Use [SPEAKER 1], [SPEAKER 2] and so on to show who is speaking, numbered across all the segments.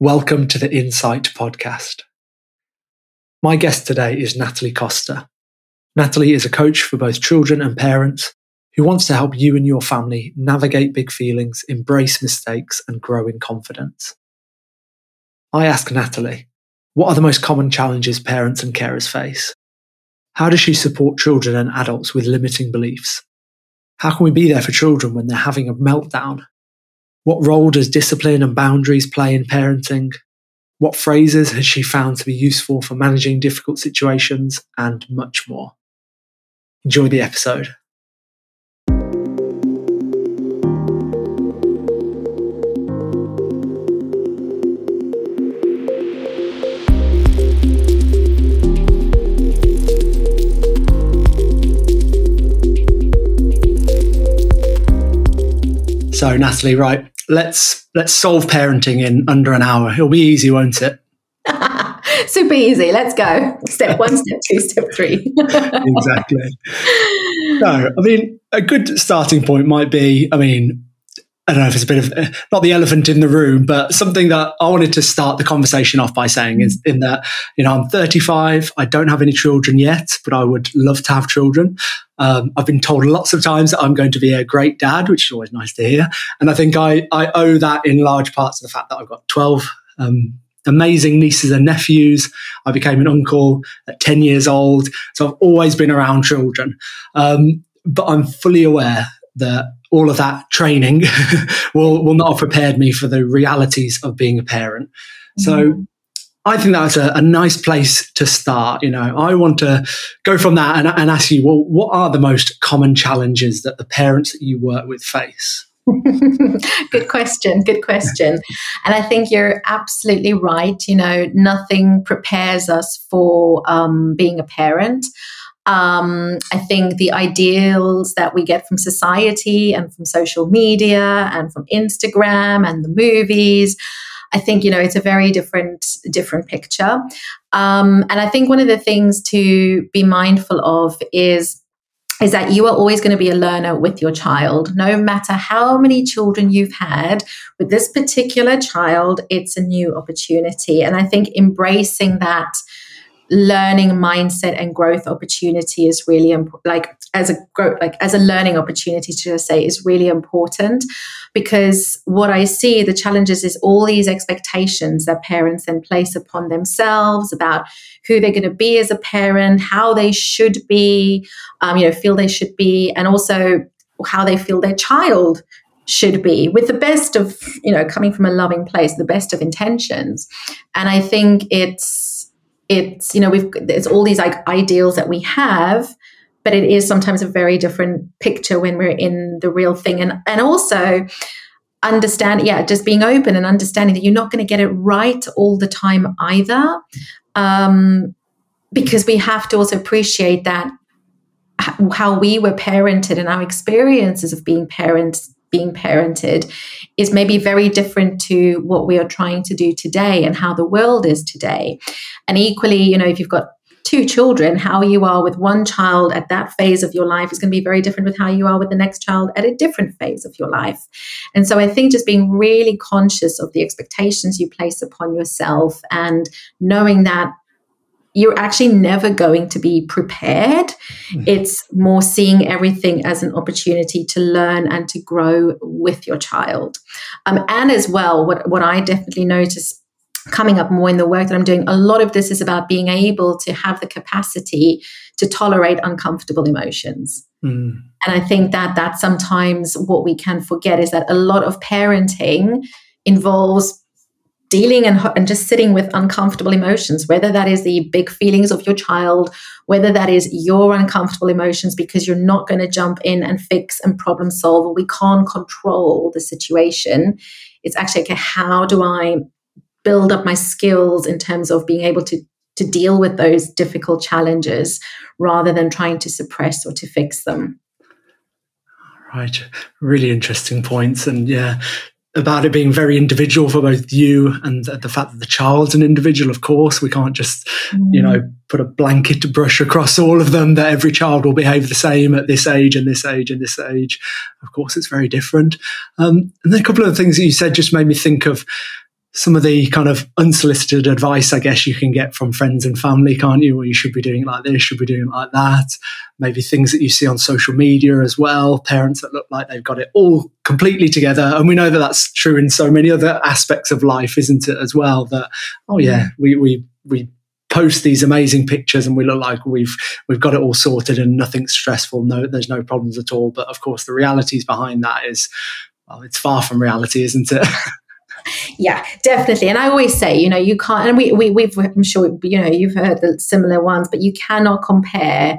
[SPEAKER 1] Welcome to the Insight Podcast. My guest today is Natalie Costa. Natalie is a coach for both children and parents who wants to help you and your family navigate big feelings, embrace mistakes, and grow in confidence. I ask Natalie, what are the most common challenges parents and carers face? How does she support children and adults with limiting beliefs? How can we be there for children when they're having a meltdown what role does discipline and boundaries play in parenting? What phrases has she found to be useful for managing difficult situations? And much more. Enjoy the episode. So, Natalie, right, let's let's solve parenting in under an hour. It'll be easy, won't it?
[SPEAKER 2] Super easy. Let's go. Step one, step two, step three.
[SPEAKER 1] exactly. No, I mean, a good starting point might be, I mean, I don't know if it's a bit of not the elephant in the room, but something that I wanted to start the conversation off by saying is in that, you know, I'm 35. I don't have any children yet, but I would love to have children. Um, I've been told lots of times that I'm going to be a great dad, which is always nice to hear. And I think I, I owe that in large parts to the fact that I've got 12 um, amazing nieces and nephews. I became an uncle at 10 years old. So I've always been around children. Um, but I'm fully aware that all of that training will, will not have prepared me for the realities of being a parent. So mm. I think that's a, a, nice place to start. You know, I want to go from that and, and ask you, well, what are the most common challenges that the parents that you work with face?
[SPEAKER 2] good question. Good question. And I think you're absolutely right. You know, nothing prepares us for um, being a parent. Um, I think the ideals that we get from society and from social media and from Instagram and the movies. I think you know it's a very different different picture, um, and I think one of the things to be mindful of is is that you are always going to be a learner with your child. No matter how many children you've had, with this particular child, it's a new opportunity. And I think embracing that learning mindset and growth opportunity is really important like as a growth like as a learning opportunity to say is really important. Because what i see the challenges is all these expectations that parents then place upon themselves about who they're going to be as a parent how they should be um, you know feel they should be and also how they feel their child should be with the best of you know coming from a loving place the best of intentions. And i think it's it's you know we've it's all these like ideals that we have but it is sometimes a very different picture when we're in the real thing. And and also understand yeah just being open and understanding that you're not going to get it right all the time either um, because we have to also appreciate that how we were parented and our experiences of being parents being parented is maybe very different to what we are trying to do today and how the world is today. And equally, you know, if you've got two children, how you are with one child at that phase of your life is going to be very different with how you are with the next child at a different phase of your life. And so I think just being really conscious of the expectations you place upon yourself and knowing that you're actually never going to be prepared. Mm-hmm. It's more seeing everything as an opportunity to learn and to grow with your child. Um, and as well, what, what I definitely notice coming up more in the work that I'm doing, a lot of this is about being able to have the capacity to tolerate uncomfortable emotions. Mm. And I think that that's sometimes what we can forget is that a lot of parenting involves dealing and, and just sitting with uncomfortable emotions, whether that is the big feelings of your child, whether that is your uncomfortable emotions because you're not going to jump in and fix and problem solve, we can't control the situation. It's actually, okay, how do I build up my skills in terms of being able to, to deal with those difficult challenges rather than trying to suppress or to fix them?
[SPEAKER 1] Right. Really interesting points. And yeah, about it being very individual for both you and the, fact that the child's an individual of course. We can't just mm. you know put a blanket brush across all of them that every child will behave the same at this age and this age and this age. Of course it's very different. Um, and then a couple of the things that you said just made me think of some of the kind of unsolicited advice, I guess you can get from friends and family, can't you? Well, you should be doing like this, should be doing like that. Maybe things that you see on social media as well. Parents that look like they've got it all completely together, and we know that that's true in so many other aspects of life, isn't it? As well, that oh yeah, mm. we we we post these amazing pictures and we look like we've we've got it all sorted and nothing's stressful. No, there's no problems at all. But of course, the realities behind that is well, it's far from reality, isn't it?
[SPEAKER 2] yeah, definitely. And I always say, you know, you can't, and we, we, we've, I'm sure, you know, you've heard the similar ones, but you cannot compare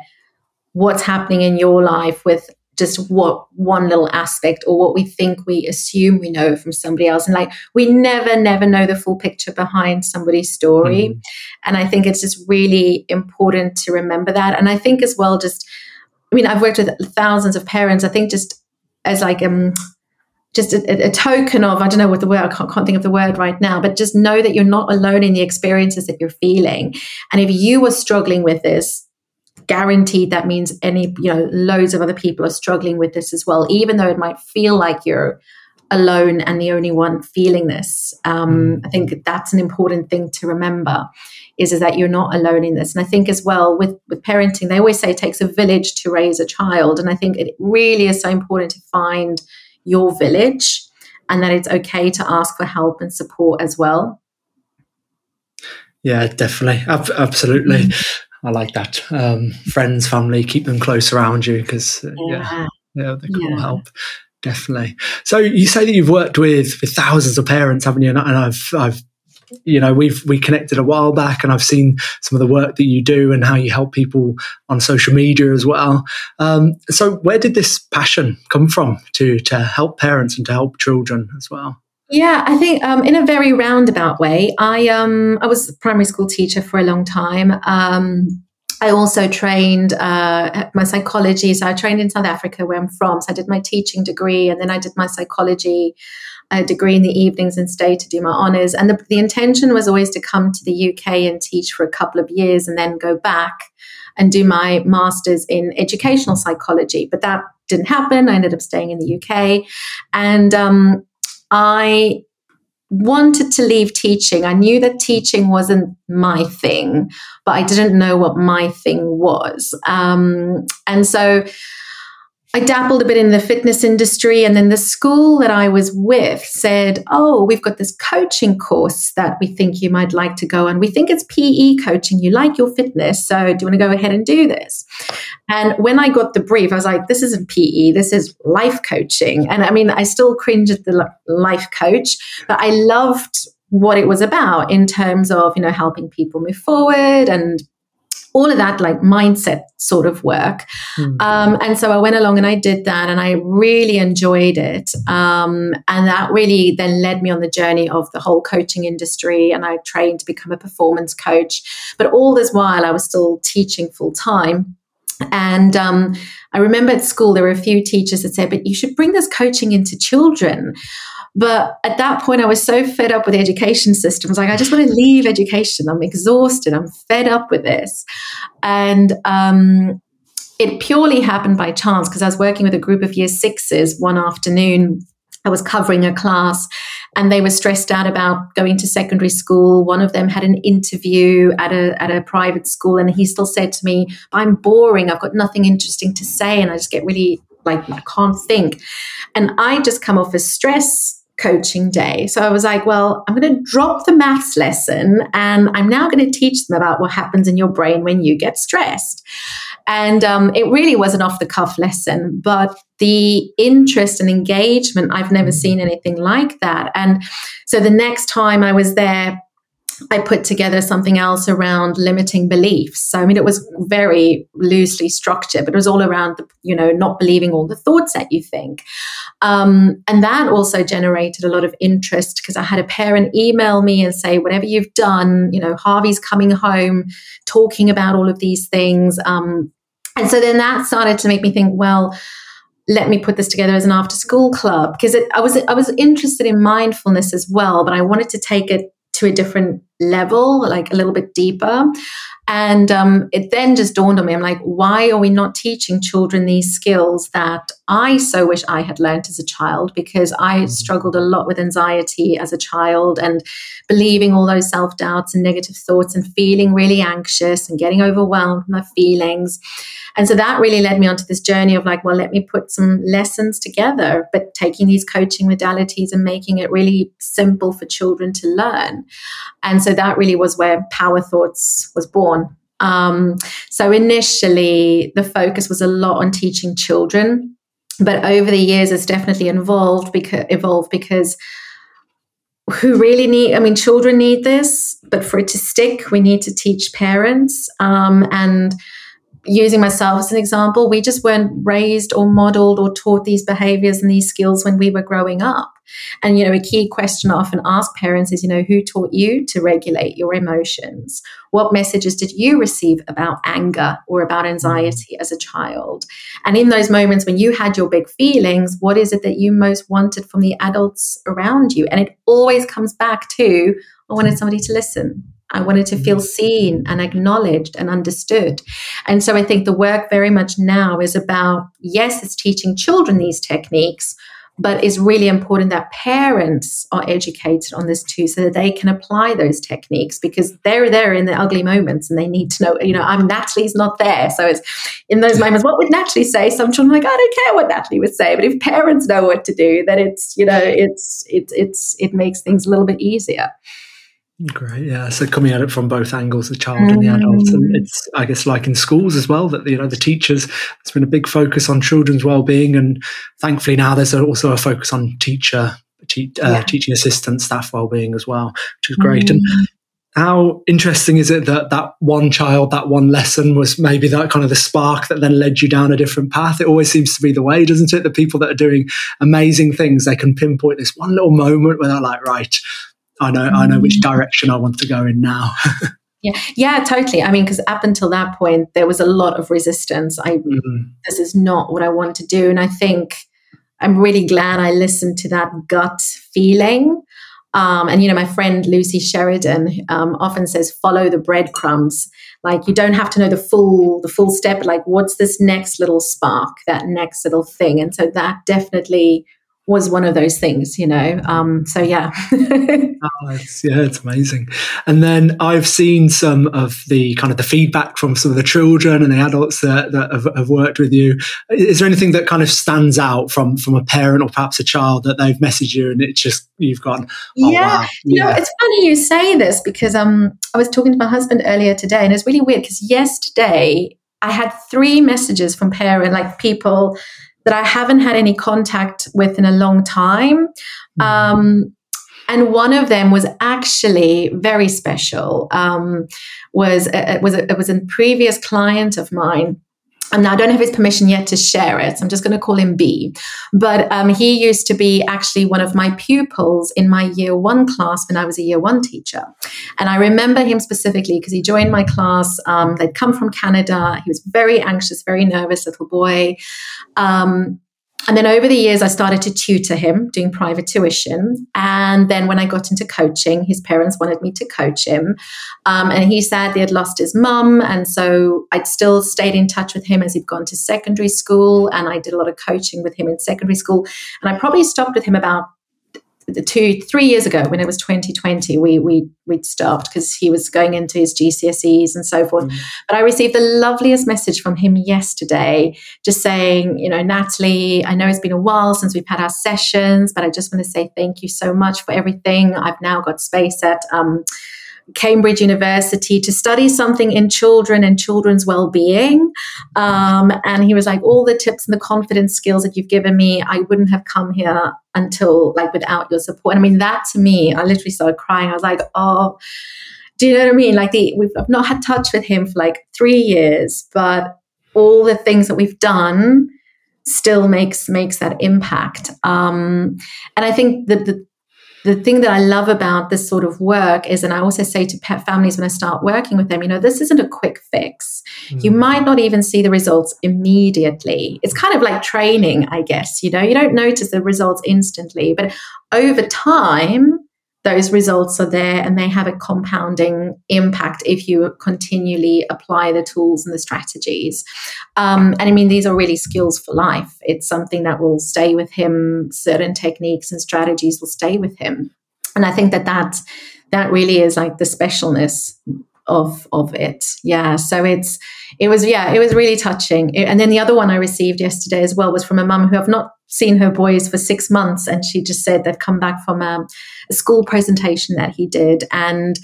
[SPEAKER 2] what's happening in your life with just what one little aspect or what we think we assume we know from somebody else. And like, we never, never know the full picture behind somebody's story. Mm. And I think it's just really important to remember that. And I think as well, just, I mean, I've worked with thousands of parents. I think just as like, um, just a, a, token of, I don't know what the word, I can't, can't, think of the word right now, but just know that you're not alone in the experiences that you're feeling. And if you are struggling with this, guaranteed that means any, you know, loads of other people are struggling with this as well, even though it might feel like you're alone and the only one feeling this. Um. I think that's an important thing to remember is, is that you're not alone in this. And I think as well with, with parenting, they always say it takes a village to raise a child. And I think it really is so important to find – your village and that it's okay to ask for help and support as well.
[SPEAKER 1] Yeah, definitely. Ab- absolutely. Mm-hmm. I like that. Um, friends, family, keep them close around you because, uh, yeah. yeah, yeah, they can yeah. help. Definitely. So you say that you've worked with, with thousands of parents, haven't you? And, and I've I've you know we've we connected a while back and i've seen some of the work that you do and how you help people on social media as well um, so where did this passion come from to to help parents and to help children as well
[SPEAKER 2] yeah, I think um, in a very roundabout way. I um, I was a primary school teacher for a long time. Um, I also trained uh, my psychology. So I trained in South Africa, where I'm from. So I did my teaching degree, and then I did my psychology a degree in the evenings and stay to do my honors. And the, the intention was always to come to the UK and teach for a couple of years and then go back and do my master's in educational psychology. But that didn't happen. I ended up staying in the UK. And um, I wanted to leave teaching. I knew that teaching wasn't my thing, but I didn't know what my thing was. Um, and so I dabbled a bit in the fitness industry, and then the school that I was with said, Oh, we've got this coaching course that we think you might like to go on. We think it's PE coaching. You like your fitness. So, do you want to go ahead and do this? And when I got the brief, I was like, This isn't PE, this is life coaching. And I mean, I still cringe at the life coach, but I loved what it was about in terms of, you know, helping people move forward and all of that like mindset sort of work. Mm. Um, and so I went along and I did that and I really enjoyed it. Um, and that really then led me on the journey of the whole coaching industry. And I trained to become a performance coach. But all this while, I was still teaching full time. And um, I remember at school, there were a few teachers that said, but you should bring this coaching into children. But at that point, I was so fed up with the education system. I was like, I just want to leave education. I'm exhausted. I'm fed up with this. And um, it purely happened by chance because I was working with a group of year sixes one afternoon. I was covering a class and they were stressed out about going to secondary school. One of them had an interview at a, at a private school and he still said to me, I'm boring. I've got nothing interesting to say. And I just get really like, I can't think. And I just come off as stress coaching day. So I was like, well, I'm going to drop the maths lesson and I'm now going to teach them about what happens in your brain when you get stressed. And um, it really was an off the cuff lesson, but the interest and engagement, I've never seen anything like that. And so the next time I was there, I put together something else around limiting beliefs. So, I mean, it was very loosely structured, but it was all around, the, you know, not believing all the thoughts that you think. Um, and that also generated a lot of interest because I had a parent email me and say, whatever you've done, you know, Harvey's coming home talking about all of these things. Um, and so then that started to make me think, well, let me put this together as an after school club because I was I was interested in mindfulness as well, but I wanted to take it to a different level, like a little bit deeper. And um, it then just dawned on me I'm like, why are we not teaching children these skills that I so wish I had learned as a child? Because I mm-hmm. struggled a lot with anxiety as a child and believing all those self doubts and negative thoughts and feeling really anxious and getting overwhelmed with my feelings. And so that really led me onto this journey of like, well, let me put some lessons together, but taking these coaching modalities and making it really simple for children to learn. And so that really was where Power Thoughts was born. Um, so initially, the focus was a lot on teaching children, but over the years, it's definitely evolved because evolved because who really need i mean children need this but for it to stick we need to teach parents um, and using myself as an example, we just weren't raised or modeled or taught these behaviors and these skills when we were growing up. And, you know, a key question I often ask parents is, you know, who taught you to regulate your emotions? What messages did you receive about anger or about anxiety as a child? And in those moments when you had your big feelings, what is it that you most wanted from the adults around you? And it always comes back to, I wanted somebody to listen. I wanted to feel mm-hmm. seen and acknowledged and understood. And so I think the work very much now is about yes, it's teaching children these techniques, but it's really important that parents are educated on this too so that they can apply those techniques because they're there in the ugly moments and they need to know, you know, I'm Natalie's not there. So it's in those moments, what would Natalie say? Some children are like, I don't care what Natalie would say. But if parents know what to do, then it's, you know, it's, it's, it's, it makes things a little bit easier.
[SPEAKER 1] Great, yeah. So coming at it from both angles, the child mm. and the adult, and mm. it's I guess like in schools as well that you know the teachers. There's been a big focus on children's well-being, and thankfully now there's also a focus on teacher, te- uh, yeah. teaching assistant, staff well-being as well, which is great. Mm. And how interesting is it that that one child, that one lesson was maybe that kind of the spark that then led you down a different path? It always seems to be the way, doesn't it? The people that are doing amazing things, they can pinpoint this one little moment where they're like, right I know I know which mm. direction I want to go in now.
[SPEAKER 2] yeah, yeah, totally. I mean, because up until that point, there was a lot of resistance. I mm-hmm. this is not what I want to do, and I think I'm really glad I listened to that gut feeling. Um, and you know, my friend Lucy Sheridan um, often says, "Follow the breadcrumbs." Like you don't have to know the full the full step. Like, what's this next little spark? That next little thing. And so that definitely was one of those things, you know. Um, so yeah.
[SPEAKER 1] oh, it's, yeah, it's amazing. And then I've seen some of the kind of the feedback from some of the children and the adults that, that have, have, worked with you. Is there anything that kind of stands out from from a parent or perhaps a child that they've messaged you and it's just you've gone, oh,
[SPEAKER 2] yeah.
[SPEAKER 1] Wow.
[SPEAKER 2] You know, it's funny you say this because um, I was talking to my husband earlier today, and it's really weird because yesterday I had three messages from parent, like people that I haven't had any contact with in a long time. Mm. Um, and one of them was actually very special. Um, was it was a, it was a previous client of mine and now I don't have his permission yet to share it. So I'm just going to call him B. But um, he used to be actually one of my pupils in my year one class when I was a year one teacher. And I remember him specifically because he joined my class. Um, they'd come from Canada. He was very anxious, very nervous little boy. Um, and then over the years, I started to tutor him, doing private tuition. And then when I got into coaching, his parents wanted me to coach him. Um, and he sadly had lost his mum. And so I'd still stayed in touch with him as he'd gone to secondary school. And I did a lot of coaching with him in secondary school. And I probably stopped with him about two three years ago when it was 2020 we we we'd stopped because he was going into his GCSEs and so forth mm. but I received the loveliest message from him yesterday just saying you know Natalie I know it's been a while since we've had our sessions but I just want to say thank you so much for everything I've now got space at um, Cambridge University to study something in children and children's well-being. Um, and he was like, all the tips and the confidence skills that you've given me, I wouldn't have come here until like without your support. And I mean, that to me, I literally started crying. I was like, oh, do you know what I mean? Like the, we've I've not had touch with him for like three years, but all the things that we've done still makes makes that impact. Um, and I think that the the thing that I love about this sort of work is, and I also say to pet families when I start working with them, you know, this isn't a quick fix. Mm. You might not even see the results immediately. It's kind of like training, I guess, you know, you don't notice the results instantly, but over time, those results are there and they have a compounding impact if you continually apply the tools and the strategies. Um, and I mean, these are really skills for life. It's something that will stay with him. Certain techniques and strategies will stay with him. And I think that that, that really is like the specialness of of it yeah so it's it was yeah it was really touching and then the other one i received yesterday as well was from a mum who have not seen her boys for six months and she just said they've come back from a, a school presentation that he did and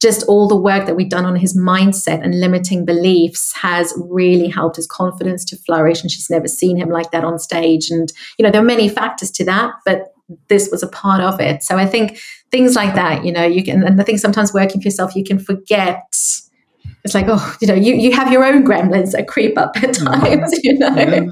[SPEAKER 2] just all the work that we've done on his mindset and limiting beliefs has really helped his confidence to flourish and she's never seen him like that on stage and you know there are many factors to that but this was a part of it. So I think things like that, you know, you can, and I think sometimes working for yourself, you can forget. It's like, oh, you know, you, you have your own gremlins that creep up at mm-hmm. times, you know.
[SPEAKER 1] Yeah.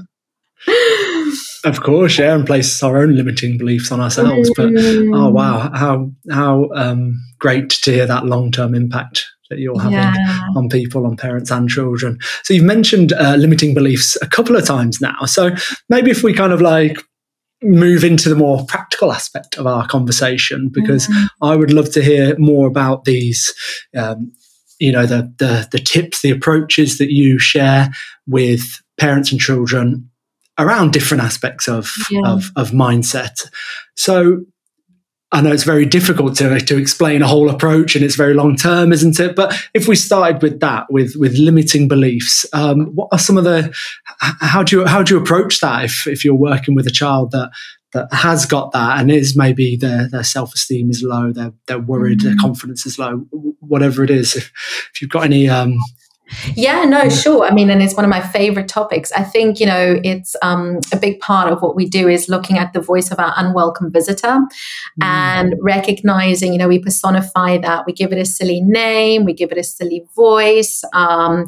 [SPEAKER 1] Of course, yeah, and place our own limiting beliefs on ourselves. But oh mm. wow, how how um, great to hear that long term impact that you're having yeah. on people, on parents and children. So you've mentioned uh, limiting beliefs a couple of times now. So maybe if we kind of like move into the more practical aspect of our conversation because mm-hmm. I would love to hear more about these. Um, you know the, the the tips, the approaches that you share with parents and children around different aspects of yeah. of, of mindset. So I know it's very difficult to, to explain a whole approach and it's very long term, isn't it? But if we started with that, with with limiting beliefs, um, what are some of the how do you how do you approach that if if you're working with a child that that has got that and is maybe their their self esteem is low, they're they're worried, mm-hmm. their confidence is low, whatever it is. If, if you've got any um,
[SPEAKER 2] yeah, no, sure. I mean, and it's one of my favorite topics. I think, you know, it's um, a big part of what we do is looking at the voice of our unwelcome visitor mm. and recognizing, you know, we personify that. We give it a silly name, we give it a silly voice. Um,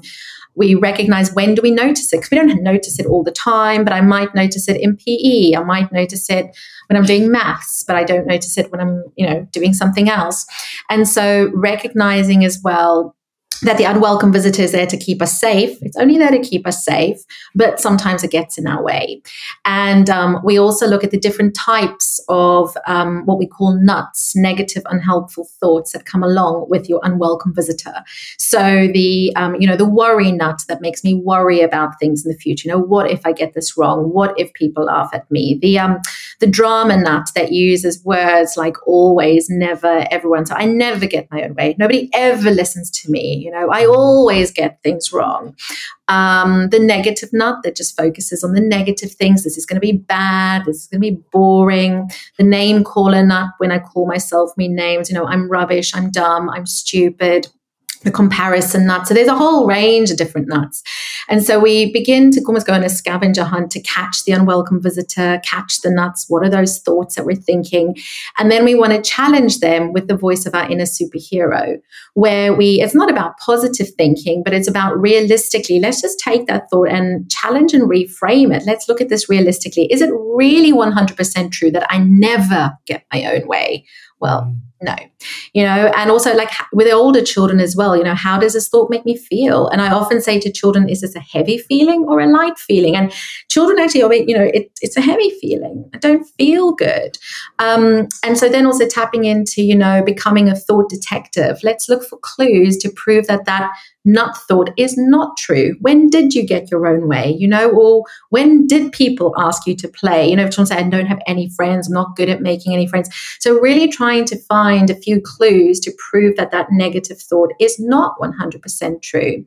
[SPEAKER 2] we recognize when do we notice it because we don't notice it all the time but i might notice it in pe i might notice it when i'm doing maths but i don't notice it when i'm you know doing something else and so recognizing as well that the unwelcome visitor is there to keep us safe. It's only there to keep us safe, but sometimes it gets in our way. And um, we also look at the different types of um, what we call nuts, negative, unhelpful thoughts that come along with your unwelcome visitor. So the, um, you know, the worry nut that makes me worry about things in the future. You know, what if I get this wrong? What if people laugh at me? The, um, the drama nut that uses words like always, never, everyone. So I never get my own way. Nobody ever listens to me you know, I always get things wrong. Um, the negative nut that just focuses on the negative things. This is going to be bad. This is going to be boring. The name caller nut, when I call myself mean names, you know, I'm rubbish, I'm dumb, I'm stupid the comparison nuts. So there's a whole range of different nuts. And so we begin to almost go on a scavenger hunt to catch the unwelcome visitor, catch the nuts. What are those thoughts that we're thinking? And then we want to challenge them with the voice of our inner superhero, where we, it's not about positive thinking, but it's about realistically, let's just take that thought and challenge and reframe it. Let's look at this realistically. Is it really 100% true that I never get my own way? Well, no you know and also like with older children as well you know how does this thought make me feel and i often say to children is this a heavy feeling or a light feeling and children actually you know it, it's a heavy feeling i don't feel good um, and so then also tapping into you know becoming a thought detective let's look for clues to prove that that nut thought is not true. When did you get your own way? You know, or when did people ask you to play? You know, if someone say, I don't have any friends, I'm not good at making any friends. So really trying to find a few clues to prove that that negative thought is not 100% true.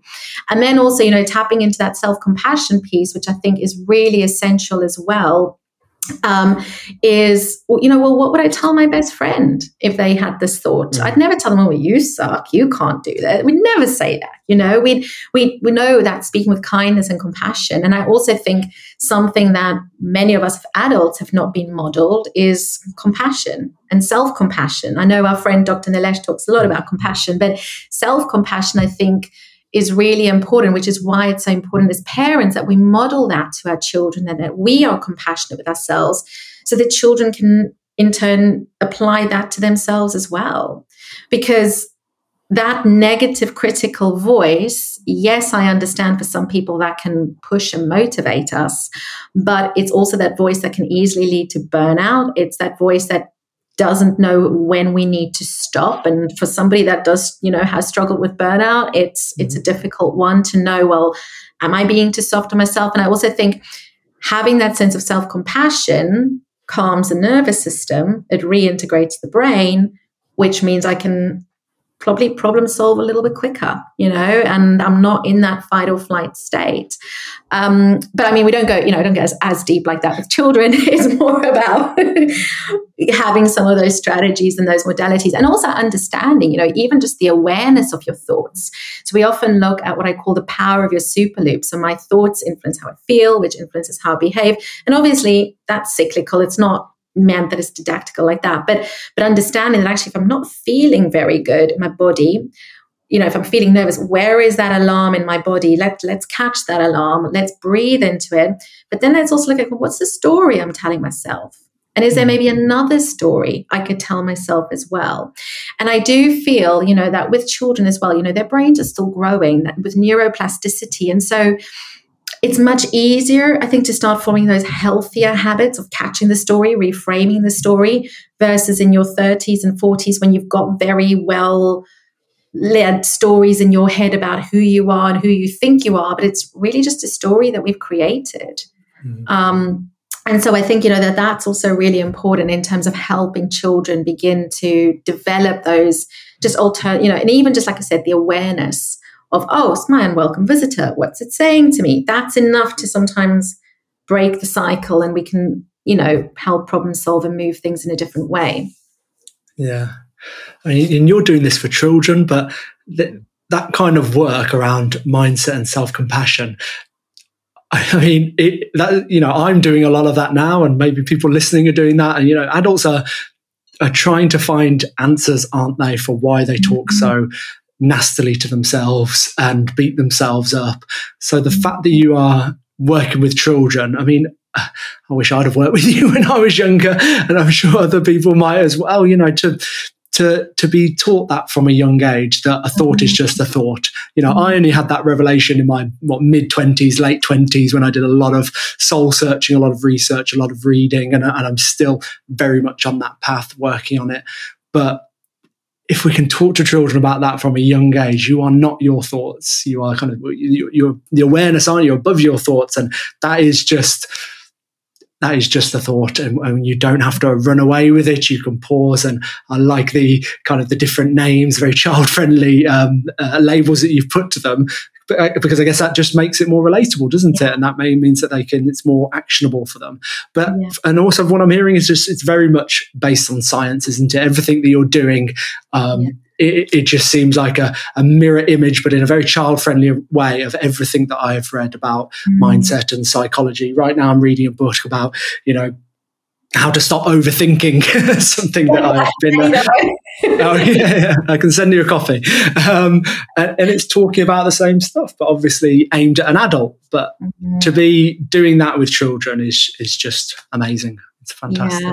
[SPEAKER 2] And then also, you know, tapping into that self-compassion piece, which I think is really essential as well um, is you know well what would i tell my best friend if they had this thought? Mm. i'd never tell them oh you suck. You can't do that. We'd never say that you know? We we we know that speaking with kindness and compassion and i also think something that many of us adults have not been modeled is compassion and self-compassion. I know our friend dr nilesh talks a lot about compassion but self-compassion i think is really important, which is why it's so important as parents that we model that to our children and that we are compassionate with ourselves so that children can in turn apply that to themselves as well. Because that negative critical voice, yes, I understand for some people that can push and motivate us, but it's also that voice that can easily lead to burnout. It's that voice that doesn't know when we need to stop. And for somebody that does you know has struggled with burnout it's it's a mm-hmm. difficult one to know well am i being too soft on myself? And i also think having that sense of self-compassion calms the nervous system. It reintegrates the brain which means i can probably problem solve a little bit quicker, you know, and I'm not in that fight or flight state. Um, but I mean, we don't go, you know, I don't get as, as deep like that with children. it's more about having some of those strategies and those modalities and also understanding, you know, even just the awareness of your thoughts. So we often look at what I call the power of your super loop. So my thoughts influence how I feel, which influences how I behave. And obviously that's cyclical. It's not meant that it's didactical like that. But but understanding that actually if I'm not feeling very good in my body, you know, if I'm feeling nervous, where is that alarm in my body? Let let's catch that alarm. Let's breathe into it. But then let's also look at well, what's the story I'm telling myself? And is there maybe mm. another story I could tell myself as well? And I do feel, you know, that with children as well, you know, their brains are still growing with neuroplasticity. And so it's much easier, I think, to start forming those healthier habits of catching the story, reframing the story, versus in your 30s and 40s when you've got very well led stories in your head about who you are and who you think you are, but it's really just a story that we've created. Mm-hmm. Um, and so I think you know that that's also really important in terms of helping children begin to develop those just alter, you know, and even just like I said, the awareness of, oh, it's my unwelcome visitor. What's it saying to me? That's enough to sometimes break the cycle and we can, you know, help problem solve and move things in a different way.
[SPEAKER 1] Yeah. I mean, and you're doing this for children, but th- that kind of work around mindset and self compassion. I mean, it, that you know, I'm doing a lot of that now, and maybe people listening are doing that. And you know, adults are are trying to find answers, aren't they, for why they talk mm-hmm. so nastily to themselves and beat themselves up. So the mm. fact that you are working with children, I mean, I wish I'd have worked with you when I was younger, and I'm sure other people might as well. You know, to to to be taught that from a young age that a thought is mm. just a thought. You know, I mm. only had that revelation in my what mid twenties, late twenties when I did a lot of soul searching, a lot of research, a lot of reading, and, and I'm still very much on that path, working on it. But if we can talk to children about that from a young age, you are not your thoughts. You are kind of you, you're the awareness, aren't you, above your thoughts, and that is just that is just a thought, and, and, you don't have to run away with it. You can pause, and I like the kind of the different names, very child friendly um, uh, labels that you've put to them because I guess that just makes it more relatable, doesn't it? And that may means that they can it's more actionable for them. But yeah. and also what I'm hearing is just it's very much based on science, isn't it? Everything that you're doing. Um, yeah. It, it, just seems like a, a, mirror image, but in a very child friendly way of everything that I have read about mm. mindset and psychology. Right now, I'm reading a book about, you know, how to stop overthinking something that I've been. Uh, oh yeah, yeah, I can send you a coffee. um, and, and, it's talking about the same stuff, but obviously aimed at an adult. But mm-hmm. to be doing that with children is is just amazing. It's fantastic.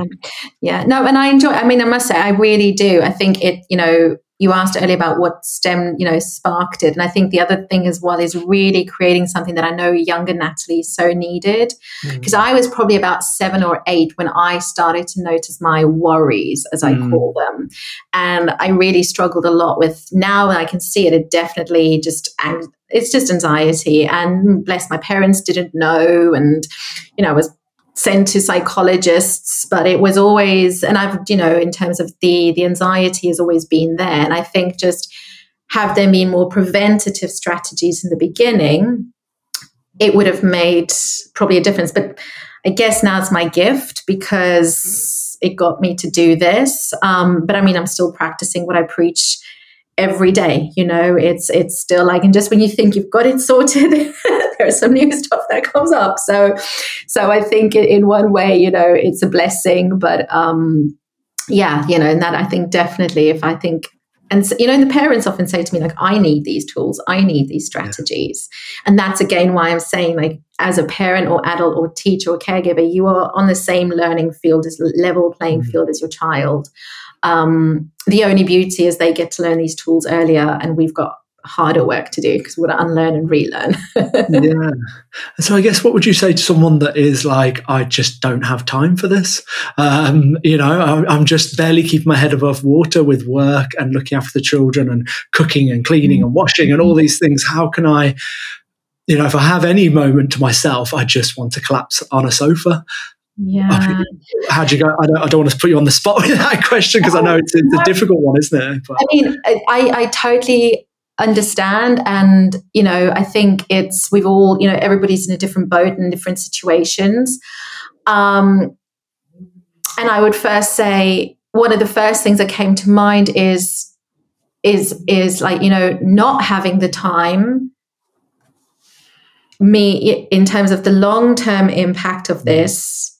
[SPEAKER 2] Yeah. yeah, no, and I enjoy. I mean, I must say, I really do. I think it. You know, you asked earlier about what STEM, you know, sparked it. And I think the other thing as well is really creating something that I know younger Natalie so needed. Because mm. I was probably about seven or eight when I started to notice my worries, as I mm. call them. And I really struggled a lot with now I can see it, it definitely just it's just anxiety. And bless my parents didn't know. And, you know, I was sent to psychologists but it was always and i've you know in terms of the the anxiety has always been there. And i think just have there been more preventative strategies in the beginning it would have made probably a difference. But i guess now it's my gift because it got me to do this. Um, but i mean i'm still practicing what i preach every day you know it's it's still like and just when you think you've got it sorted there's some new stuff that comes up. So, so I think in one way, you know, it's a blessing, but um, yeah, you know, and that I think definitely, if I think and so, you know, the parents often say to me, like, I need these tools, I need these strategies. Yeah. And that's again why I'm saying, like, as a parent or adult or teacher or caregiver, you are on the same learning field as level playing mm-hmm. field as your child. Um, the only beauty is they get to learn these tools earlier, and we've got harder work to do because we're going to unlearn and relearn.
[SPEAKER 1] yeah. So I guess what would you say to someone that is like, I just don't have time for this? Um, you know, I'm just barely keeping my head above water with work and looking after the children and cooking and cleaning and washing and all these things. How can I? You know, if I have any moment to myself, I just want to collapse on a sofa
[SPEAKER 2] yeah.
[SPEAKER 1] How'd you go? I don't, I don't want to put you on the spot with that question because I know it's, it's, a difficult one, isn't it?
[SPEAKER 2] But. I mean, I, I totally understand. And, you know, I think it's, we've all, you know, everybody's in a different boat in different situations. Um, and I would first say, one of the first things that came to mind is, is, is like, you know, not having the time me in terms of the long term impact of this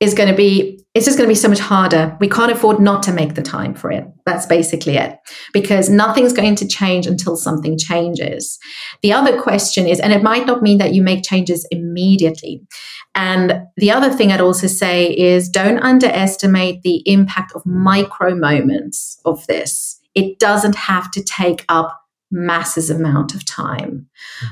[SPEAKER 2] is going to be it's just going to be so much harder. We can't afford not to make the time for it. That's basically it. Because nothing's going to change until something changes. The other question is, and it might not mean that you make changes immediately. And the other thing I'd also say is don't underestimate the impact of micro moments of this. It doesn't have to take up masses amount of time.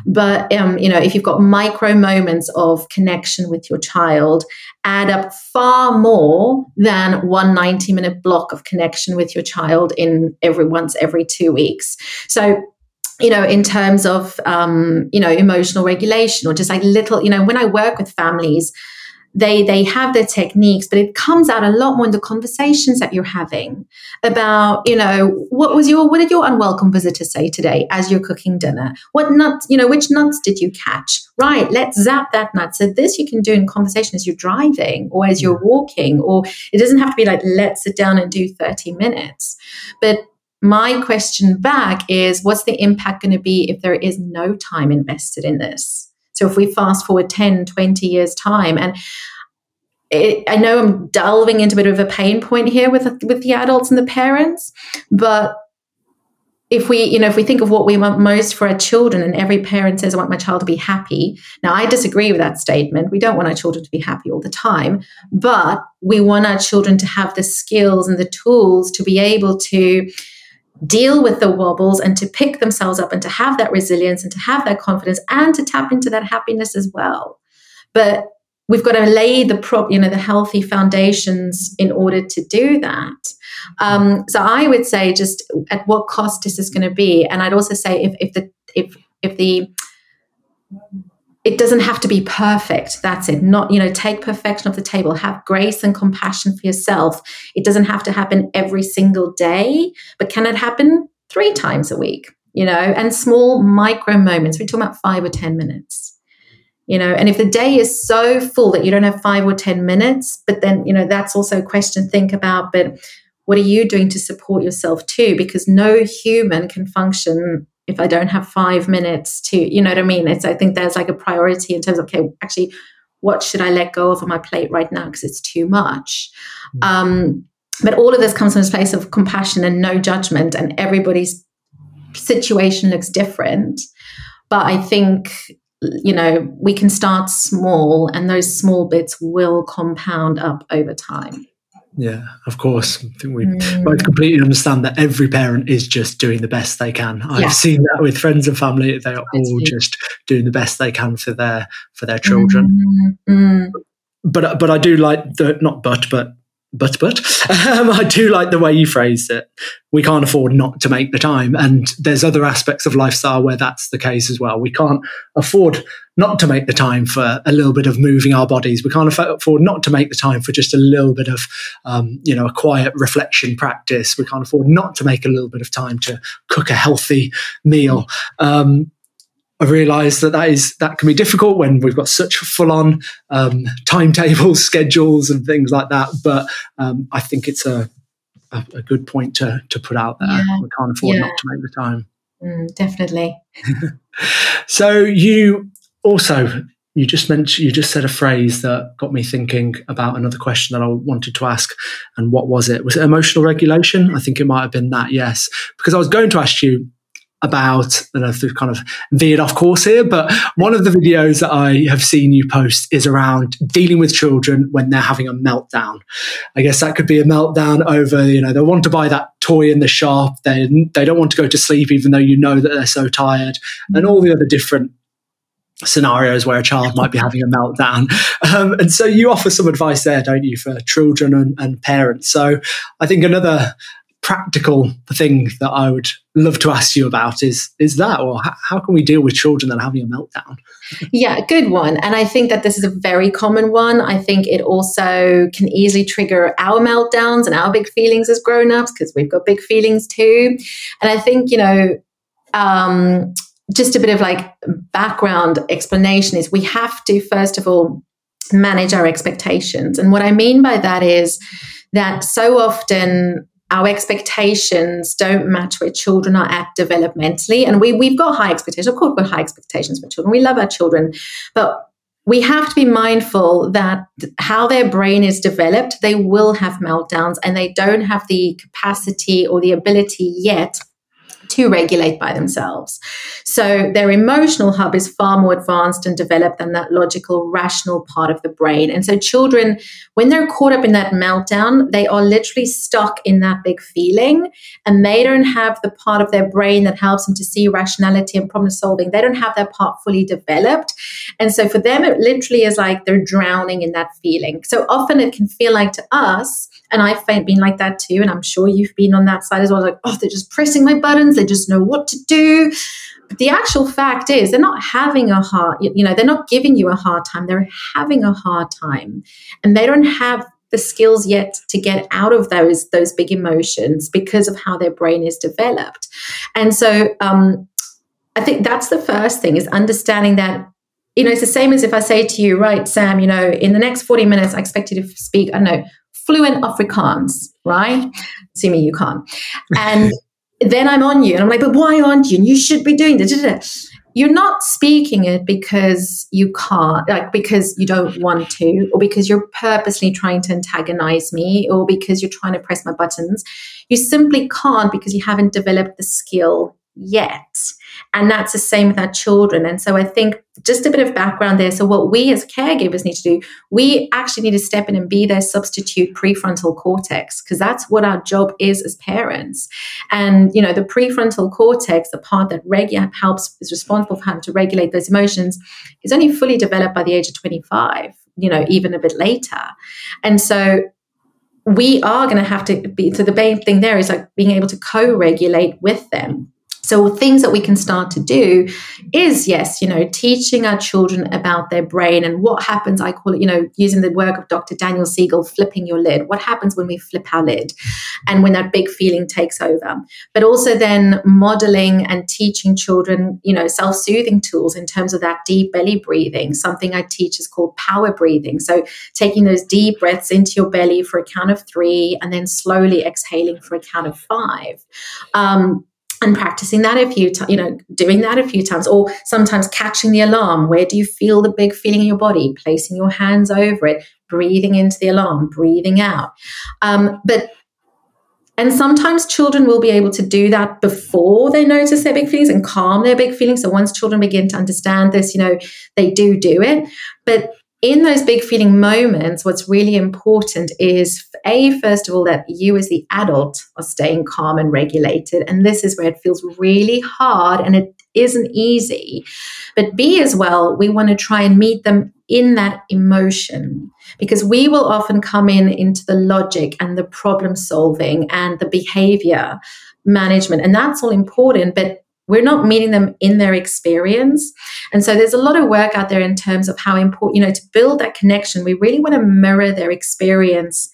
[SPEAKER 2] But um, you know, if you've got micro moments of connection with your child, add up far more than one 90 minute block of connection with your child in every once every two weeks. So you know in terms of um, you know emotional regulation or just like little you know when i work with families they they have their techniques but it comes out a lot more in the conversations that you're having about you know what was your what did your unwelcome visitor say today as you're cooking dinner? What nuts you know which nuts did you catch? Right let's zap that nut. So this you can do in conversation as you're driving or as you're mm. walking or it doesn't have to be like let's sit down and do 30 minutes. But my question back is what's the impact going to be if there is no time invested in this so if we fast forward 10, 20 years' time, and it, I know I'm delving into a bit of a pain point here with with the adults and the parents, but if we you know if we think of what we want most for our children and every parent says i want my child to be happy now i disagree with that statement. We don't want our children to be happy all the time but we want our children to have the skills and the tools to be able to deal with the wobbles and to pick themselves up and to have that resilience and to have that confidence and to tap into that happiness as well. But we've got to lay the prop, you know, the healthy foundations in order to do that. Um, so I would say just at what cost is this going to be? And I'd also say if, if the if if the it doesn't have to be perfect. That's it. Not you know take perfection off the table. Have grace and compassion for yourself. It doesn't have to happen every single day but can it happen three times a week you know? And small micro moments. We're talking about five or ten minutes you know? And if the day is so full that you don't have five or ten minutes but then you know that's also a question to think about but what are you doing to support yourself too? Because no human can function if I don't have five minutes to, you know what I mean? It's, I think there's like a priority in terms of, okay, actually, what should I let go of on my plate right now because it's too much? Mm-hmm. Um, but all of this comes from a place of compassion and no judgment, and everybody's situation looks different. But I think, you know, we can start small, and those small bits will compound up over time.
[SPEAKER 1] Yeah, of course. I think we mm. both completely understand that every parent is just doing the best they can. I've yeah. seen that with friends and family; they are all just doing the best they can for their for their children. Mm. Mm. But but I do like the not but but but but um, I do like the way you phrased it. We can't afford not to make the time, and there's other aspects of lifestyle where that's the case as well. We can't afford not to make the time for a little bit of moving our bodies. We can't afford not to make the time for just a little bit of, um, you know, a quiet reflection practice. We can't afford not to make a little bit of time to cook a healthy meal. Um, I realise that that is that can be difficult when we've got such full on um, timetables, schedules, and things like that. But um, I think it's a, a, a good point to to put out there. Yeah. We can't afford yeah. not to make the time.
[SPEAKER 2] Mm, definitely.
[SPEAKER 1] so you also you just mentioned you just said a phrase that got me thinking about another question that I wanted to ask. And what was it? Was it emotional regulation? I think it might have been that. Yes, because I was going to ask you about, I don't know if they've kind of veered off course here, but one of the videos that I have seen you post is around dealing with children when they're having a meltdown. I guess that could be a meltdown over, you know, they want to buy that toy in the shop, they, they don't want to go to sleep even though you know that they're so tired, and all the other different scenarios where a child might be having a meltdown. Um, and so you offer some advice there, don't you, for children and, and parents? So I think another practical thing that I would love to ask you about is is that or how, how, can we deal with children that are having a meltdown?
[SPEAKER 2] Yeah good one. And i think that this is a very common one. I think it also can easily trigger our meltdowns and our big feelings as grown-ups because we've got big feelings too. And i think you know um, just a bit of like background explanation is we have to first of all manage our expectations. And what i mean by that is that so often our expectations don't match where children are at developmentally. And we, we've got high expectations. Of course, we've got high expectations for children. We love our children. But we have to be mindful that how their brain is developed, they will have meltdowns and they don't have the capacity or the ability yet to regulate by themselves. So their emotional hub is far more advanced and developed than that logical, rational part of the brain. And so children, when they're caught up in that meltdown, they are literally stuck in that big feeling and they don't have the part of their brain that helps them to see rationality and problem solving. They don't have that part fully developed. And so for them, it literally is like they're drowning in that feeling. So often it can feel like to us, and I've been like that too. And I'm sure you've been on that side as well. Like, oh, they're just pressing my buttons. They just know what to do. But the actual fact is, they're not having a hard, you know, they're not giving you a hard time. They're having a hard time. And they don't have the skills yet to get out of those those big emotions because of how their brain is developed. And so um, I think that's the first thing is understanding that you know, it's the same as if I say to you, right, Sam, you know, in the next 40 minutes, I expect you to speak, I don't know, fluent Afrikaans, right? Assuming you can't. And then I'm on you and I'm like, but why aren't you? And you should be doing this. You're not speaking it because you can't, like because you don't want to, or because you're purposely trying to antagonize me, or because you're trying to press my buttons. You simply can't because you haven't developed the skill yet. And that's the same with our children. And so I think just a bit of background there. So, what we as caregivers need to do, we actually need to step in and be their substitute prefrontal cortex, because that's what our job is as parents. And, you know, the prefrontal cortex, the part that reg- helps, is responsible for having to regulate those emotions, is only fully developed by the age of 25, you know, even a bit later. And so, we are going to have to be so the main thing there is like being able to co-regulate with them so, things that we can start to do is, yes, you know, teaching our children about their brain and what happens. I call it, you know, using the work of Dr. Daniel Siegel, flipping your lid. What happens when we flip our lid and when that big feeling takes over? But also then modeling and teaching children, you know, self soothing tools in terms of that deep belly breathing. Something I teach is called power breathing. So, taking those deep breaths into your belly for a count of three and then slowly exhaling for a count of five. Um, and practicing that a few times, you know, doing that a few times, or sometimes catching the alarm. Where do you feel the big feeling in your body? Placing your hands over it, breathing into the alarm, breathing out. Um, but and sometimes children will be able to do that before they notice their big feelings and calm their big feelings. So once children begin to understand this, you know, they do do it. But in those big feeling moments, what's really important is A, first of all, that you as the adult are staying calm and regulated. And this is where it feels really hard and it isn't easy. But B, as well, we want to try and meet them in that emotion because we will often come in into the logic and the problem solving and the behavior management. And that's all important. But we're not meeting them in their experience. And so there's a lot of work out there in terms of how important, you know, to build that connection, we really want to mirror their experience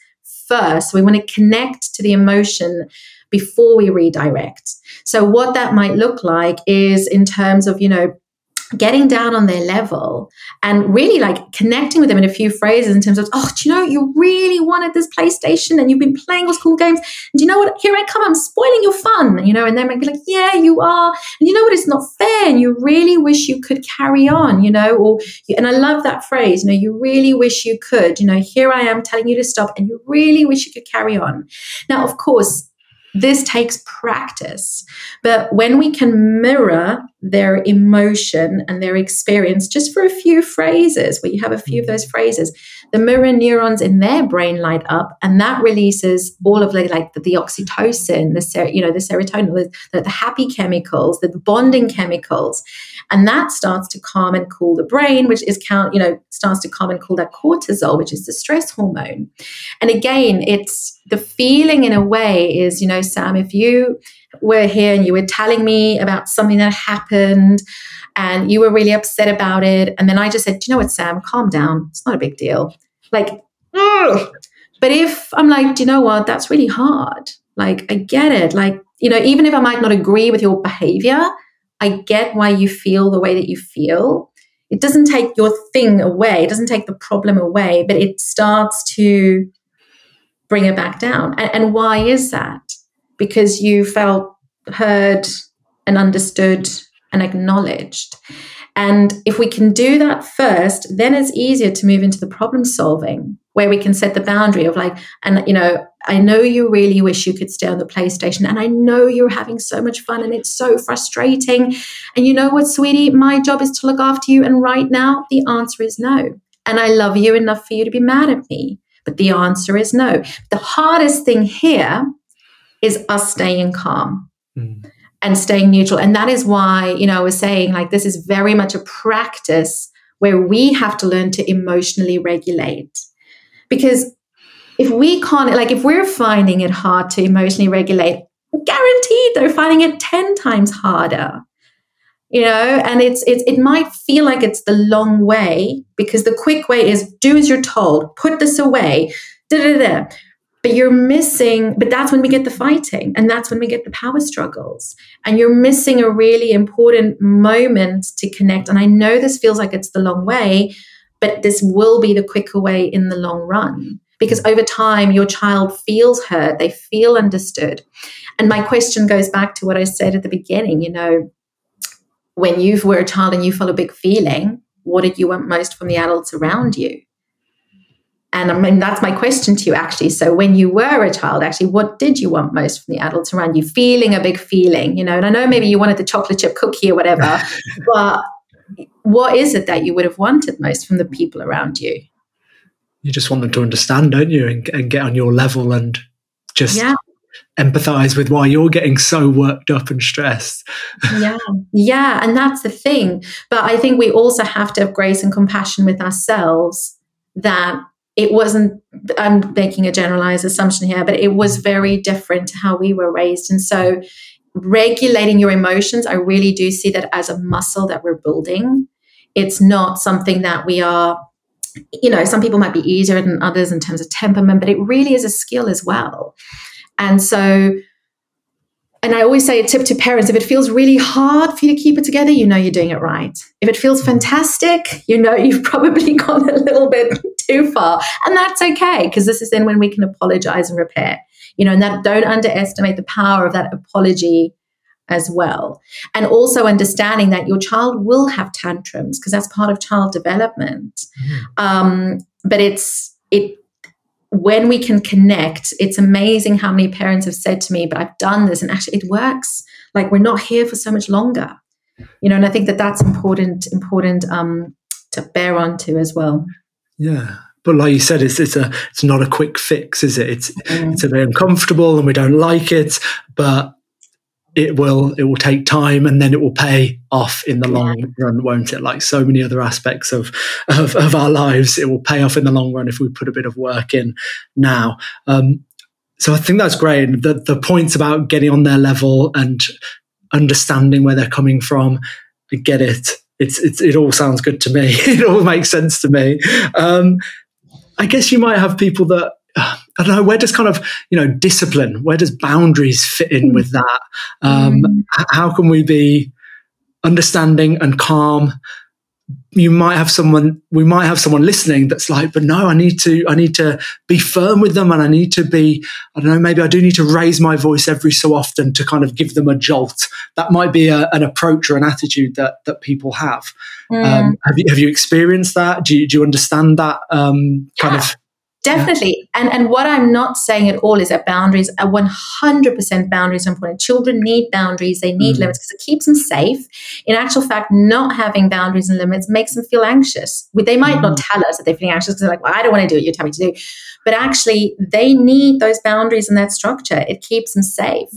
[SPEAKER 2] first. We want to connect to the emotion before we redirect. So what that might look like is in terms of, you know, getting down on their level and really like connecting with them in a few phrases in terms of, oh, do you know, you really wanted this PlayStation and you've been playing those cool games. And do you know what? Here I come, I'm spoiling your fun, you know, and they might be like, yeah, you are. And you know what? It's not fair. And you really wish you could carry on, you know, or, and I love that phrase, you know, you really wish you could, you know, here I am telling you to stop and you really wish you could carry on. Now, of course, this takes practice. But when we can mirror their emotion and their experience just for a few phrases, where you have a few of mm-hmm. those phrases, the mirror neurons in their brain light up, and that releases all of the like the, the oxytocin, the ser- you know the serotonin, the, the happy chemicals, the bonding chemicals, and that starts to calm and cool the brain, which is count you know starts to calm and cool that cortisol, which is the stress hormone. And again, it's the feeling in a way is you know Sam, if you were here and you were telling me about something that happened and you were really upset about it. And then I just said, you know what, Sam, calm down. It's not a big deal. Like, ugh. but if I'm like, do you know what, that's really hard. Like, I get it. Like, you know, even if I might not agree with your behavior, I get why you feel the way that you feel. It doesn't take your thing away, it doesn't take the problem away, but it starts to bring it back down. And, and why is that? Because you felt heard and understood and acknowledged. And if we can do that first, then it's easier to move into the problem solving where we can set the boundary of like, and you know, I know you really wish you could stay on the PlayStation, and I know you're having so much fun and it's so frustrating. And you know what, sweetie, my job is to look after you. And right now, the answer is no. And I love you enough for you to be mad at me. But the answer is no. The hardest thing here is us staying calm. Mm and staying neutral. And that is why, you know, I was saying like this is very much a practice where we have to learn to emotionally regulate. Because if we can't, like, if we're finding it hard to emotionally regulate, guaranteed they're finding it 10 times harder. You know, and it's, it's it might feel like it's the long way because the quick way is do as you're told, put this away, da da da. But you're missing but that's when we get the fighting and that's when we get the power struggles. And you're missing a really important moment to connect and i know this feels like it's the long way but this will be the quicker way in the long run because over time your child feels heard they feel understood and my question goes back to what i said at the beginning you know when you were a child and you felt a big feeling what did you want most from the adults around you and I mean, that's my question to you, actually. So, when you were a child, actually, what did you want most from the adults around you? Feeling a big feeling, you know, and I know maybe you wanted the chocolate chip cookie or whatever, but what is it that you would have wanted most from the people around you?
[SPEAKER 1] You just want them to understand, don't you? And, and get on your level and just yeah. empathize with why you're getting so worked up and stressed.
[SPEAKER 2] yeah. Yeah. And that's the thing. But I think we also have to have grace and compassion with ourselves that it wasn't i'm making a generalized assumption here but it was very different to how we were raised and so regulating your emotions i really do see that as a muscle that we're building it's not something that we are you know some people might be easier than others in terms of temperament but it really is a skill as well and so and I always say a tip to parents if it feels really hard for you to keep it together, you know you're doing it right. If it feels fantastic, you know you've probably gone a little bit too far. And that's okay, because this is then when we can apologize and repair. You know, and that don't underestimate the power of that apology as well. And also understanding that your child will have tantrums because that's part of child development. Mm-hmm. Um, but it's it when we can connect, it's amazing how many parents have said to me, but I've done this and actually it works. Like we're not here for so much longer. You know, and I think that that's important, important um, to bear on to as well.
[SPEAKER 1] Yeah. But like you said, it's it's a it's not a quick fix, is it? It's mm. it's a very uncomfortable and we don't like it, but it will it will take time and then it will pay off in the long run won't it? Like so many other aspects of, of, of our lives it will pay off in the long run if we put a bit of work in now. Um, so i think that's great. The, the points about getting on their level and understanding where they're coming from I get it. It's, it's it all sounds good to me. It all makes sense to me. Um, i guess you might have people that I don't know, where does kind of, you know, discipline, where does boundaries fit in with that? Um, mm. How can we be understanding and calm? You might have someone, we might have someone listening that's like, but no, I need to, I need to be firm with them and I need to be, I don't know, maybe I do need to raise my voice every so often to kind of give them a jolt. That might be a, an approach or an attitude that, that people have. Mm. Um, have you, have you experienced that? Do you, do you understand that um, kind yeah. of?
[SPEAKER 2] Definitely. And and what I'm not saying at all is that boundaries are 100% boundaries are important. Children need boundaries, they need mm. limits because it keeps them safe. In actual fact, not having boundaries and limits makes them feel anxious. They might mm. not tell us that they're feeling anxious because they're like, well, I don't want to do what you tell me to do. But actually, they need those boundaries and that structure. It keeps them safe.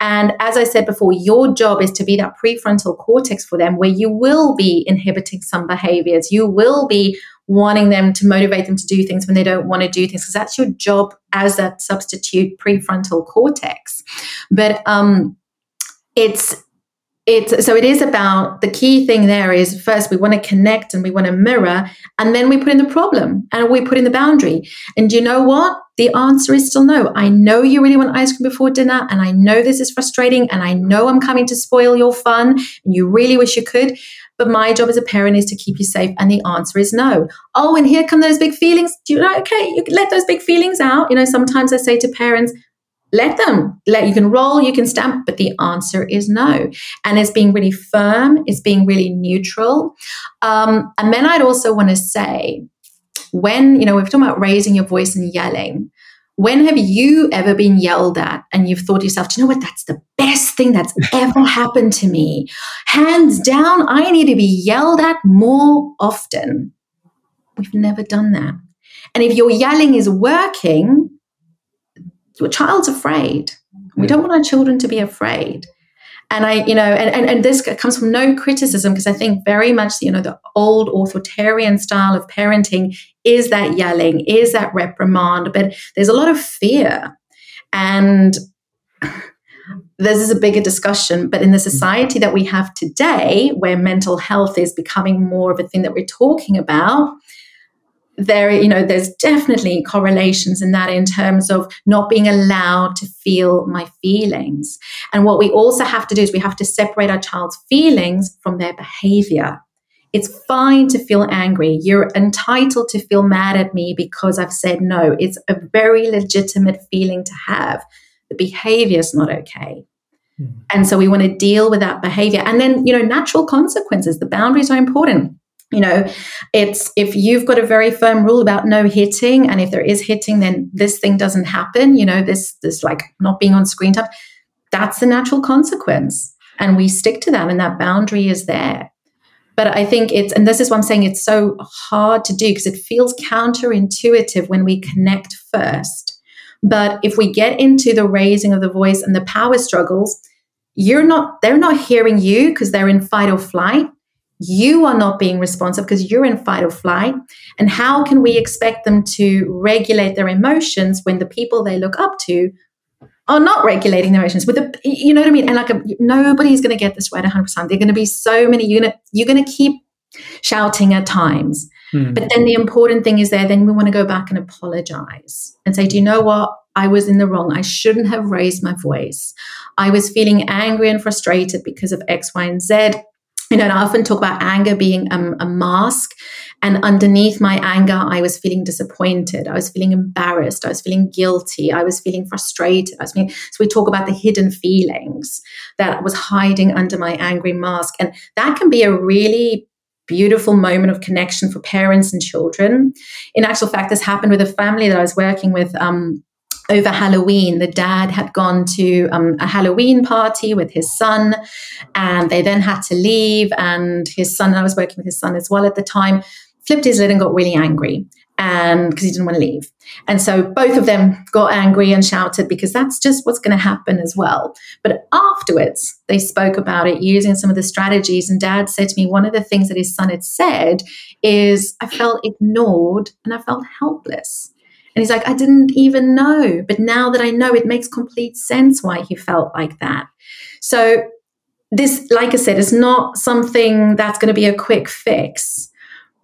[SPEAKER 2] And as I said before, your job is to be that prefrontal cortex for them where you will be inhibiting some behaviors. You will be wanting them to motivate them to do things when they don't want to do things because that's your job as that substitute prefrontal cortex. But um it's it's so it is about the key thing there is first we want to connect and we want to mirror and then we put in the problem and we put in the boundary. And you know what? The answer is still no. I know you really want ice cream before dinner and i know this is frustrating and i know i'm coming to spoil your fun and you really wish you could but my job as a parent is to keep you safe. And the answer is no. Oh, and here come those big feelings. Do you know, okay, you let those big feelings out. You know, sometimes I say to parents, let them let you can roll you can stamp but the answer is no and it's being really firm it's being really neutral um, and then i'd also want to say when you know we're talking about raising your voice and yelling when have you ever been yelled at and you've thought to yourself, do you know what? That's the best thing that's ever happened to me. Hands down, I need to be yelled at more often. We've never done that. And if your yelling is working, your child's afraid. We don't want our children to be afraid and i you know and, and, and this comes from no criticism because i think very much you know the old authoritarian style of parenting is that yelling is that reprimand but there's a lot of fear. And this is a bigger discussion but in the mm-hmm. society that we have today where mental health is becoming more of a thing that we're talking about there you know there's definitely correlations in that in terms of not being allowed to feel my feelings. And what we also have to do is we have to separate our child's feelings from their behavior. It's fine to feel angry. You're entitled to feel mad at me because i've said no. It's a very legitimate feeling to have. The behavior is not okay. Hmm. and so we want to deal with that behavior. And then you know natural consequences. The boundaries are important you know it's if you've got a very firm rule about no hitting and if there is hitting then this thing doesn't happen you know this this like not being on screen time that's the natural consequence. And we stick to that and that boundary is there. But i think it's and this is why i'm saying it's so hard to do because it feels counterintuitive when we connect first. But if we get into the raising of the voice and the power struggles you're not they're not hearing you because they're in fight or flight you are not being responsive because you're in fight or flight. And how can we expect them to regulate their emotions when the people they look up to are not regulating their emotions? With the, you know what I mean? And like, a, nobody's going to get this right 100%. There are going to be so many. You're going to, you're going to keep shouting at times. Mm. But then the important thing is there, then we want to go back and apologize and say, do you know what? I was in the wrong. I shouldn't have raised my voice. I was feeling angry and frustrated because of X, Y, and Z you know, and I often talk about anger being um, a mask. And underneath my anger, I was feeling disappointed. I was feeling embarrassed. I was feeling guilty. I was feeling frustrated. I was feeling, so we talk about the hidden feelings that was hiding under my angry mask. And that can be a really beautiful moment of connection for parents and children. In actual fact, this happened with a family that I was working with um, over Halloween, the dad had gone to um, a Halloween party with his son, and they then had to leave. And his son, I was working with his son as well at the time, flipped his lid and got really angry, and because he didn't want to leave. And so both of them got angry and shouted because that's just what's going to happen as well. But afterwards, they spoke about it using some of the strategies. And dad said to me, one of the things that his son had said is, I felt ignored and I felt helpless. And he's like, I didn't even know. But now that I know, it makes complete sense why he felt like that. So, this, like I said, is not something that's going to be a quick fix.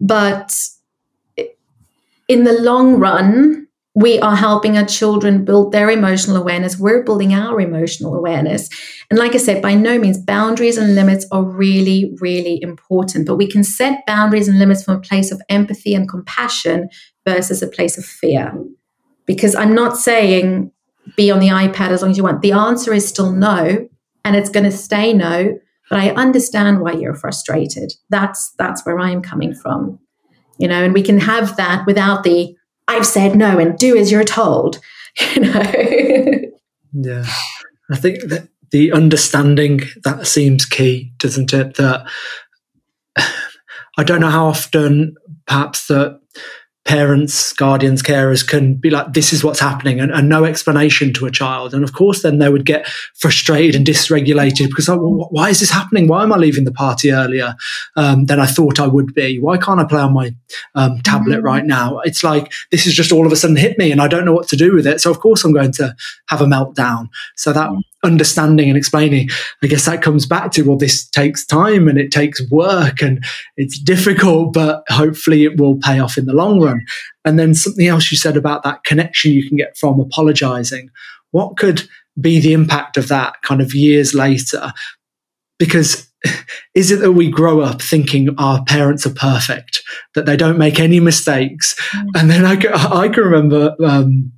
[SPEAKER 2] But in the long run, we are helping our children build their emotional awareness. We're building our emotional awareness. And like I said, by no means, boundaries and limits are really, really important. But we can set boundaries and limits from a place of empathy and compassion versus a place of fear. Because I'm not saying be on the iPad as long as you want. The answer is still no, and it's going to stay no. But I understand why you're frustrated. That's that's where I'm coming from, you know. And we can have that without the I've said no and do as you're told. You know.
[SPEAKER 1] yeah, I think that the understanding that seems key, doesn't it? That I don't know how often, perhaps that parents, guardians, carers can be like, this is what's happening, and, and, no explanation to a child. And of course, then they would get frustrated and dysregulated because, oh, well, why is this happening? Why am I leaving the party earlier um, than I thought I would be? Why can't I play on my um, tablet mm-hmm. right now? It's like this has just all of a sudden hit me and I don't know what to do with it. So, of course, I'm going to have a meltdown. So, that understanding and explaining, I guess that comes back to, well, this takes time and it takes work and it's difficult, but hopefully it will pay off in the long run. And then something else you said about that connection you can get from apologizing. What could be the impact of that kind of years later? Because is it that we grow up thinking our parents are perfect, that they don't make any mistakes? Mm. And then I, I can remember, um,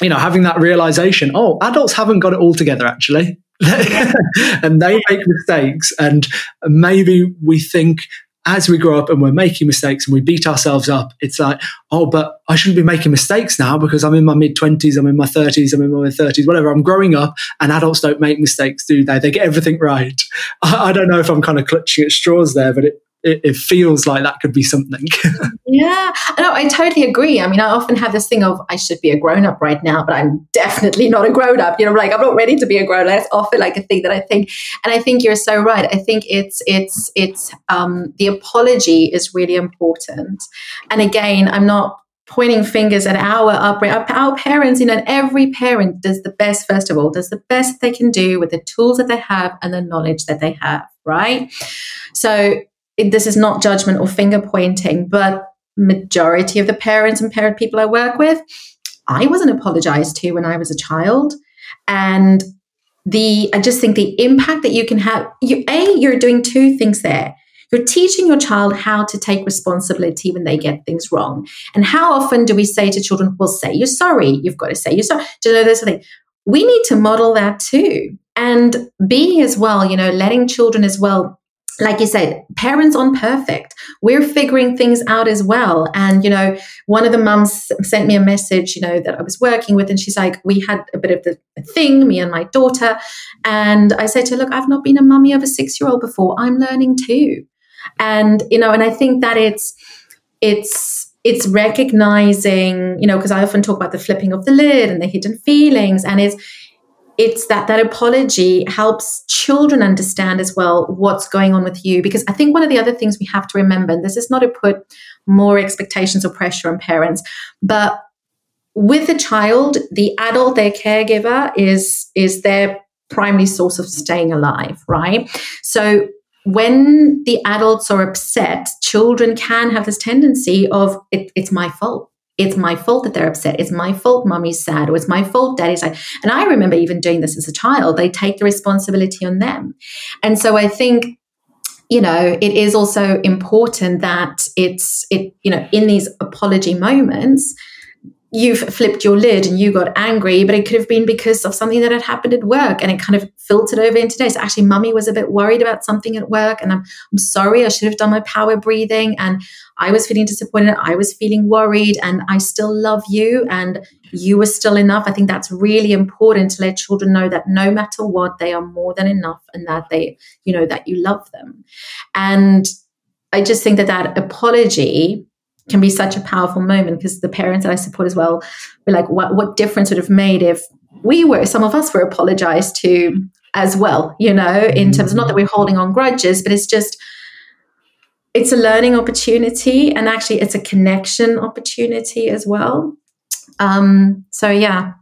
[SPEAKER 1] you know, having that realization, oh, adults haven't got it all together actually. and they make mistakes. And maybe we think as we grow up and we're making mistakes and we beat ourselves up, it's like, oh, but I shouldn't be making mistakes now because I'm in my mid 20s, I'm in my 30s, I'm in my 30s, whatever. I'm growing up and adults don't make mistakes, do they? They get everything right. I, I don't know if I'm kind of clutching at straws there, but it, it, it feels like that could be something.
[SPEAKER 2] yeah, no, I totally agree. I mean, I often have this thing of I should be a grown up right now, but I'm definitely not a grown up. You know, like I'm not ready to be a grown up. That's often like a thing that I think, and I think you're so right. I think it's it's it's um, the apology is really important. And again, I'm not pointing fingers at our upbringing, our, our, parents, you know, every parent does the best, first of all, does the best they can do with the tools that they have and the knowledge that they have, right? So this is not judgment or finger pointing, but majority of the parents and parent people I work with, I wasn't apologized to when I was a child. And the I just think the impact that you can have, you A, you're doing two things there. You're teaching your child how to take responsibility when they get things wrong. And how often do we say to children, well, say you're sorry. You've got to say you're sorry. Do you know this thing? We need to model that too. And B as well, you know, letting children as well like you said, parents aren't perfect. We're figuring things out as well. And, you know, one of the mums sent me a message, you know, that I was working with, and she's like, we had a bit of the thing, me and my daughter. And I said to her, look, I've not been a mummy of a six year old before. I'm learning too. And, you know, and I think that it's, it's, it's recognizing, you know, because I often talk about the flipping of the lid and the hidden feelings, and it's, it's that that apology helps children understand as well what's going on with you. Because i think one of the other things we have to remember and this is not to put more expectations or pressure on parents but with a child the adult their caregiver is is their primary source of staying alive right? So when the adults are upset children can have this tendency of it, it's my fault it's my fault that they're upset. It's my fault mommy's sad, or it's my fault daddy's sad. And I remember even doing this as a child. They take the responsibility on them. And so I think, you know, it is also important that it's it, you know, in these apology moments, you've flipped your lid and you got angry, but it could have been because of something that had happened at work and it kind of filtered over into today. So actually, mummy was a bit worried about something at work and I'm, I'm sorry, I should have done my power breathing. And I was feeling disappointed. I was feeling worried and I still love you and you were still enough. I think that's really important to let children know that no matter what, they are more than enough and that they, you know, that you love them. And I just think that that apology can be such a powerful moment because the parents that I support as well were like, what, what difference would have made if we were, some of us were apologized to as well, you know, in terms of not that we're holding on grudges, but it's just, it's a learning opportunity and actually it's a connection opportunity as well. Um, so yeah.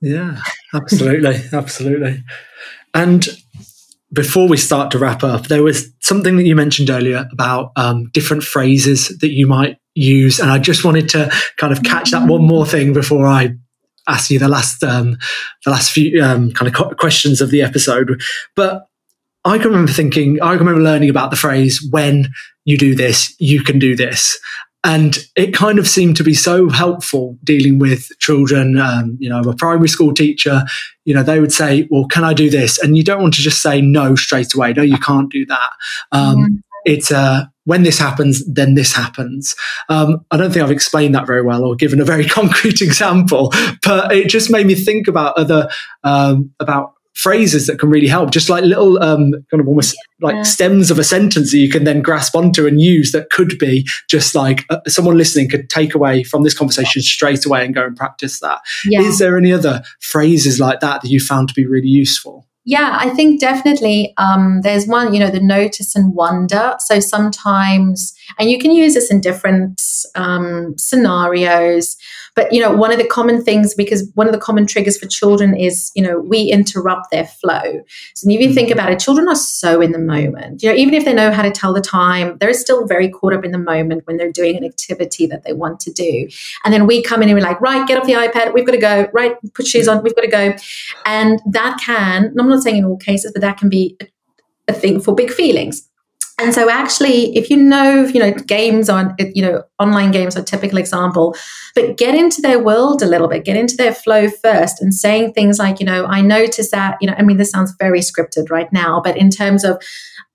[SPEAKER 1] Yeah, absolutely. absolutely. And before we start to wrap up, there was something that you mentioned earlier about um, different phrases that you might use, and I just wanted to kind of catch that one more thing before I ask you the last um, the last few um, kind of questions of the episode. But I can remember thinking, I can remember learning about the phrase "when you do this, you can do this," and it kind of seemed to be so helpful dealing with children. Um, you know, a primary school teacher, you know, they would say, "Well, can I do this?" And you don't want to just say no straight away. No, you can't do that. Um, mm-hmm. It's a when this happens, then this happens. Um, I don't think I've explained that very well or given a very concrete example, but it just made me think about other um, about phrases that can really help, just like little um, kind of almost like yeah. stems of a sentence that you can then grasp onto and use that could be just like uh, someone listening could take away from this conversation straight away and go and practice that. Yeah. Is there any other phrases like that that you found to be really useful?
[SPEAKER 2] Yeah, I think definitely um, there's one, you know, the notice and wonder. So sometimes, and you can use this in different um, scenarios. But you know, one of the common things because one of the common triggers for children is you know we interrupt their flow. So if you mm-hmm. think about it, children are so in the moment. You know, even if they know how to tell the time, they're still very caught up in the moment when they're doing an activity that they want to do. And then we come in and we're like, right, get off the iPad, we've got to go. Right, put shoes on, we've got to go. And that can, I'm not saying in all cases, but that can be a thing for big feelings. And so actually, if you know, you know, games on, you know, online games are a typical example, but get into their world a little bit, get into their flow first and saying things like, you know, I noticed that, you know, I mean, this sounds very scripted right now, but in terms of,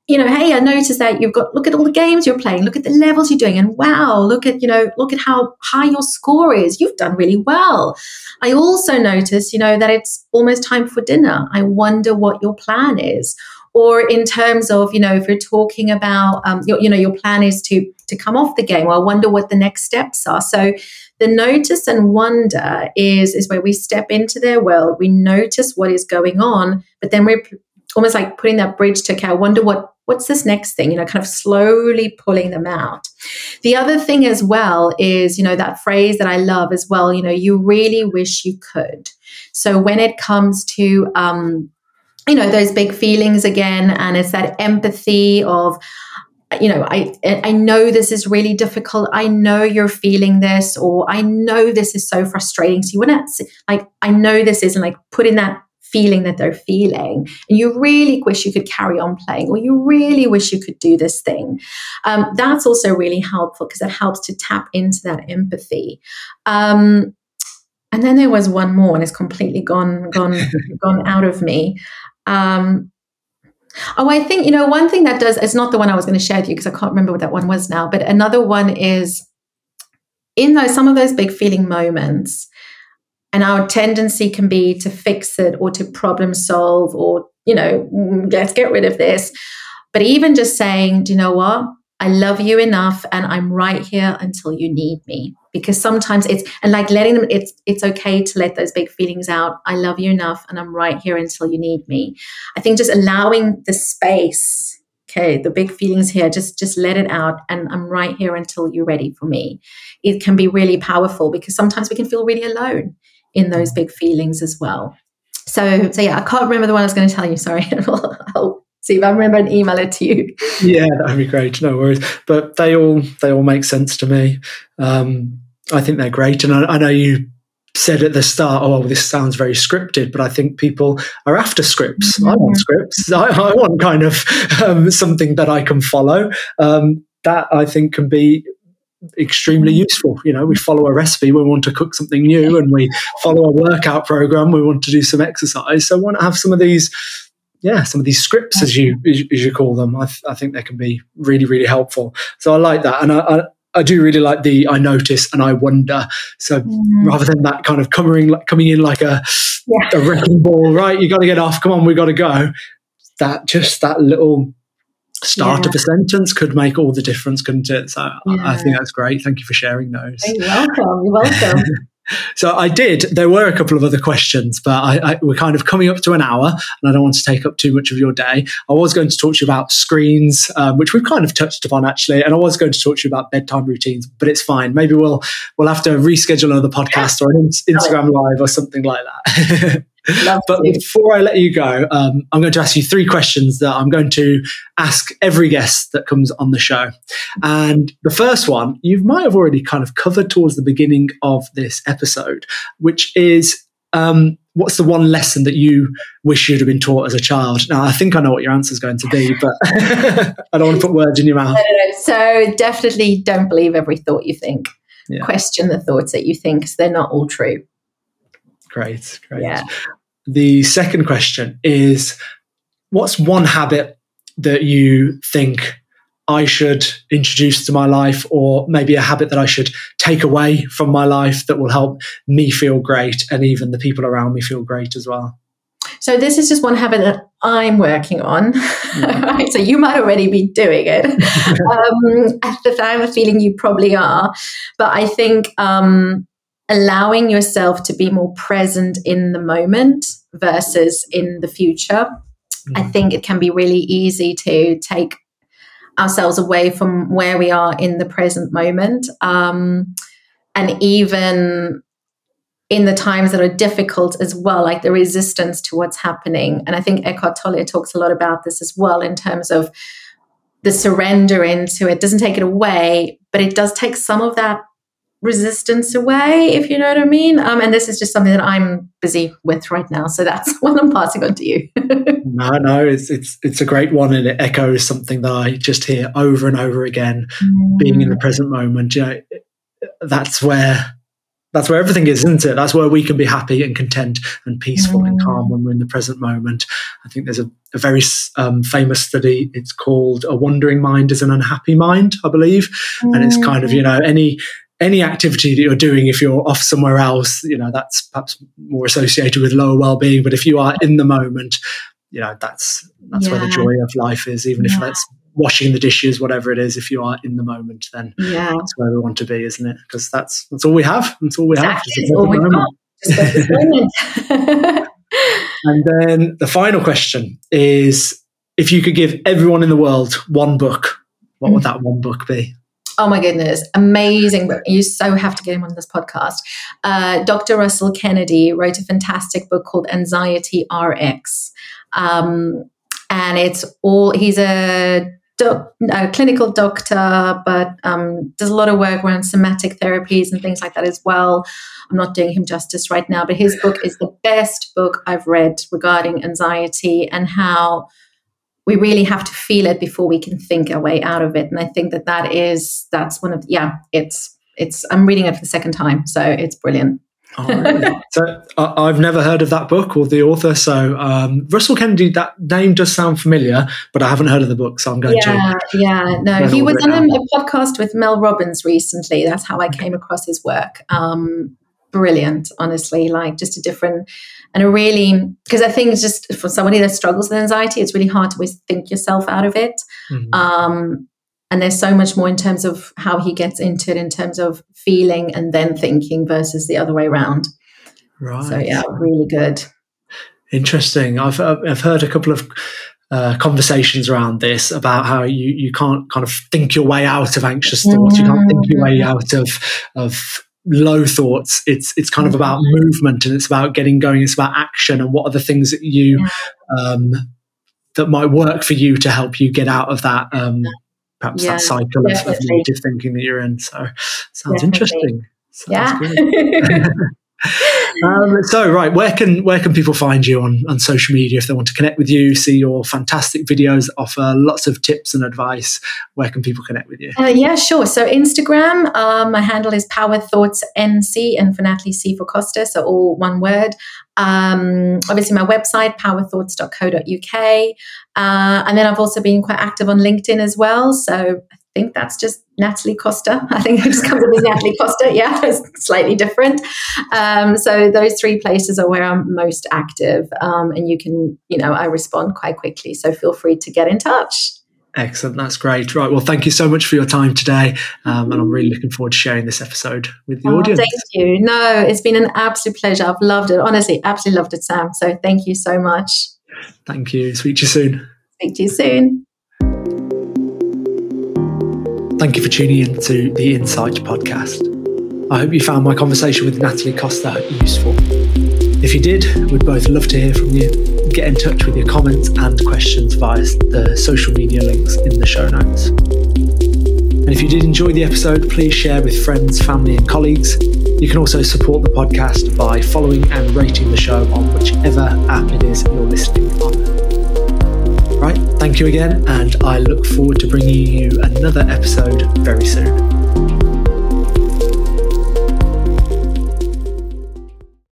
[SPEAKER 2] you know, hey, I noticed that you've got, look at all the games you're playing, look at the levels you're doing, and wow, look at, you know, look at how high your score is. You've done really well. I also noticed, you know, that it's almost time for dinner. I wonder what your plan is or in terms of you know if you're talking about um, your, you know your plan is to to come off the game well i wonder what the next steps are. So the notice and wonder is is where we step into their world. We notice what is going on but then we're almost like putting that bridge to okay i wonder what what's this next thing you know kind of slowly pulling them out. The other thing as well is you know that phrase that i love as well you know you really wish you could. So when it comes to um, you know those big feelings again and it's that empathy of you know i i know this is really difficult. I know you're feeling this or i know this is so frustrating so you. Want to like i know this isn't like put in that feeling that they're feeling. And you really wish you could carry on playing or you really wish you could do this thing. Um, that's also really helpful because it helps to tap into that empathy. Um, and then there was one more and it's completely gone gone gone out of me um, oh, I think, you know, one thing that does, it's not the one I was going to share with you because I can't remember what that one was now, but another one is in those, some of those big feeling moments, and our tendency can be to fix it or to problem solve or, you know, mm, let's get rid of this. But even just saying, do you know what? I love you enough and I'm right here until you need me because sometimes it's and like letting them it's it's okay to let those big feelings out i love you enough and i'm right here until you need me i think just allowing the space okay the big feelings here just just let it out and i'm right here until you're ready for me it can be really powerful because sometimes we can feel really alone in those big feelings as well so so yeah i can't remember the one i was going to tell you sorry i'll see if I remember and email it to you.
[SPEAKER 1] Yeah, that'd be great. No worries. But they all they all make sense to me. Um, I think they're great. And I, I know you said at the start, oh, well, this sounds very scripted, but I think people are after scripts. Mm-hmm. I want scripts. I, I want kind of um, something that I can follow. Um, that I think can be extremely useful. You know, we follow a recipe, we want to cook something new, and we follow a workout program, we want to do some exercise. So I want to have some of these. Yeah, some of these scripts, as you as you call them, I, th- I think they can be really, really helpful. So I like that, and I, I I do really like the I notice and I wonder. So mm. rather than that kind of coming coming in like a yeah. a wrecking ball, right? You got to get off. Come on, we got to go. That just that little start yeah. of a sentence could make all the difference, couldn't it? So yeah. I, I, think that's great. Thank you for sharing those.
[SPEAKER 2] You're welcome. You're welcome.
[SPEAKER 1] So I did. There were a couple of other questions, but I, I, we're kind of coming up to an hour, and I don't want to take up too much of your day. I was going to talk to you about screens, um, which we've kind of touched upon actually, and I was going to talk to you about bedtime routines, but it's fine. Maybe we'll we'll have to reschedule another podcast or an Instagram live or something like that. but before I let you go, um, I'm going to ask you three questions that I'm going to ask every guest that comes on the show. And the first one, you might have already kind of covered towards the beginning of this episode, which is um, what's the one lesson that you wish you'd have been taught as a child? Now, I think I know what your answer is going to be, but I don't want to put words in your mouth.
[SPEAKER 2] So, definitely don't believe every thought you think. Yeah. Question the thoughts that you think because they're not all true.
[SPEAKER 1] Great, great. Yeah. The second question is what's one habit that you think I should introduce to my life, or maybe a habit that I should take away from my life that will help me feel great and even the people around me feel great as well?
[SPEAKER 2] So this is just one habit that I'm working on. Mm. right? So you might already be doing it. um, I have a feeling you probably are, but I think um, allowing yourself to be more present in the moment versus in the future. Mm. I think it can be really easy to take ourselves away from where we are in the present moment. Um, and even in the times that are difficult as well, like the resistance to what's happening. And I think Eckhart Tolle talks a lot about this as well in terms of the surrender into it doesn't take it away, but it does take some of that resistance away, if you know what I mean. Um, and this is just something that I'm busy with right now, so that's what I'm passing on to you.
[SPEAKER 1] no, no, it's it's it's a great one, and it echoes something that I just hear over and over again. Mm. Being in the present moment, you know, that's where that's where everything is, isn't it? That's where we can be happy and content and peaceful mm. and calm when we're in the present moment. I think there's a, a very um, famous study. It's called "A Wandering Mind is an Unhappy Mind," I believe, mm. and it's kind of you know any any activity that you're doing, if you're off somewhere else, you know, that's perhaps more associated with lower well-being. But if you are in the moment, you know, that's that's yeah. where the joy of life is. Even yeah. if that's washing the dishes, whatever it is, if you are in the moment, then
[SPEAKER 2] yeah.
[SPEAKER 1] that's where we want to be, isn't it? Because that's that's all we have. That's all we exactly.
[SPEAKER 2] have. All
[SPEAKER 1] and then the final question is: If you could give everyone in the world one book, what mm. would that one book be?
[SPEAKER 2] Oh my goodness, amazing book. You so have to get him on this podcast. Uh, Dr. Russell Kennedy wrote a fantastic book called Anxiety RX. Um, and it's all, he's a, doc, a clinical doctor, but um, does a lot of work around somatic therapies and things like that as well. I'm not doing him justice right now, but his book is the best book I've read regarding anxiety and how we really have to feel it before we can think our way out of it and i think that that is that's one of yeah it's it's i'm reading it for the second time so it's brilliant
[SPEAKER 1] oh, so uh, I've never heard of that book or the author. So um, Russell Kennedy, that name does sound familiar, but I haven't heard of the book. So I'm going
[SPEAKER 2] yeah, to. Yeah, yeah, no, he was on a, a, podcast with Mel Robbins recently. That's how I came across his work. Um, brilliant, honestly. Like just a different and a really because I think it's just for somebody that struggles with anxiety, it's really hard to always think yourself out of it. Mm-hmm. Um, and there's so much more in terms of how he gets into it, in terms of feeling and then thinking versus the other way around.
[SPEAKER 1] Right.
[SPEAKER 2] So yeah, really good.
[SPEAKER 1] Interesting. I've I've heard a couple of uh, conversations around this about how you you can't kind of think your way out of anxious thoughts. Mm-hmm. You can't think your way mm-hmm. out of of low thoughts it's it's kind of about mm-hmm. movement and it's about getting going it's about action and what are the things that you yeah. um, that might work for you to help you get out of that um, perhaps yeah, that cycle of, of, negative thinking that you're in. So sounds definitely. interesting.
[SPEAKER 2] Sounds yeah
[SPEAKER 1] um, so right where can where can people find you on on social media if they want to connect with you see your fantastic videos offer lots of tips and advice? Where can people connect with you?
[SPEAKER 2] Uh, yeah sure. So instagram um, my handle is power thoughts nc and for natalie c for costa so all one word um, obviously my website powerthoughts.co.uk uh, and then i've also been quite active on linkedin as well so i think that's just Natalie Costa. I think it just comes up as Natalie Costa. Yeah, it's slightly different. Um, so those three places are where I'm most active, um, and you can, you know, I respond quite quickly. So feel free to get in touch.
[SPEAKER 1] Excellent. That's great. Right. Well, thank you so much for your time today. Um, and I'm really looking forward to sharing this episode with the oh, audience.
[SPEAKER 2] Thank you. No, it's been an absolute pleasure. I've loved it. Honestly, absolutely loved it, Sam. So thank you so much.
[SPEAKER 1] Thank you. Speak to you soon.
[SPEAKER 2] Speak to you soon.
[SPEAKER 1] Thank you for tuning in to the Insight podcast. I hope you found my conversation with Natalie Costa useful. If you did, we'd both love to hear from you. Get in touch with your comments and questions via the social media links in the show notes. And if you did enjoy the episode, please share with friends, family, and colleagues. You can also support the podcast by following and rating the show on whichever app it is you're listening on. Right, thank you again, and I look forward to bringing you another episode very soon.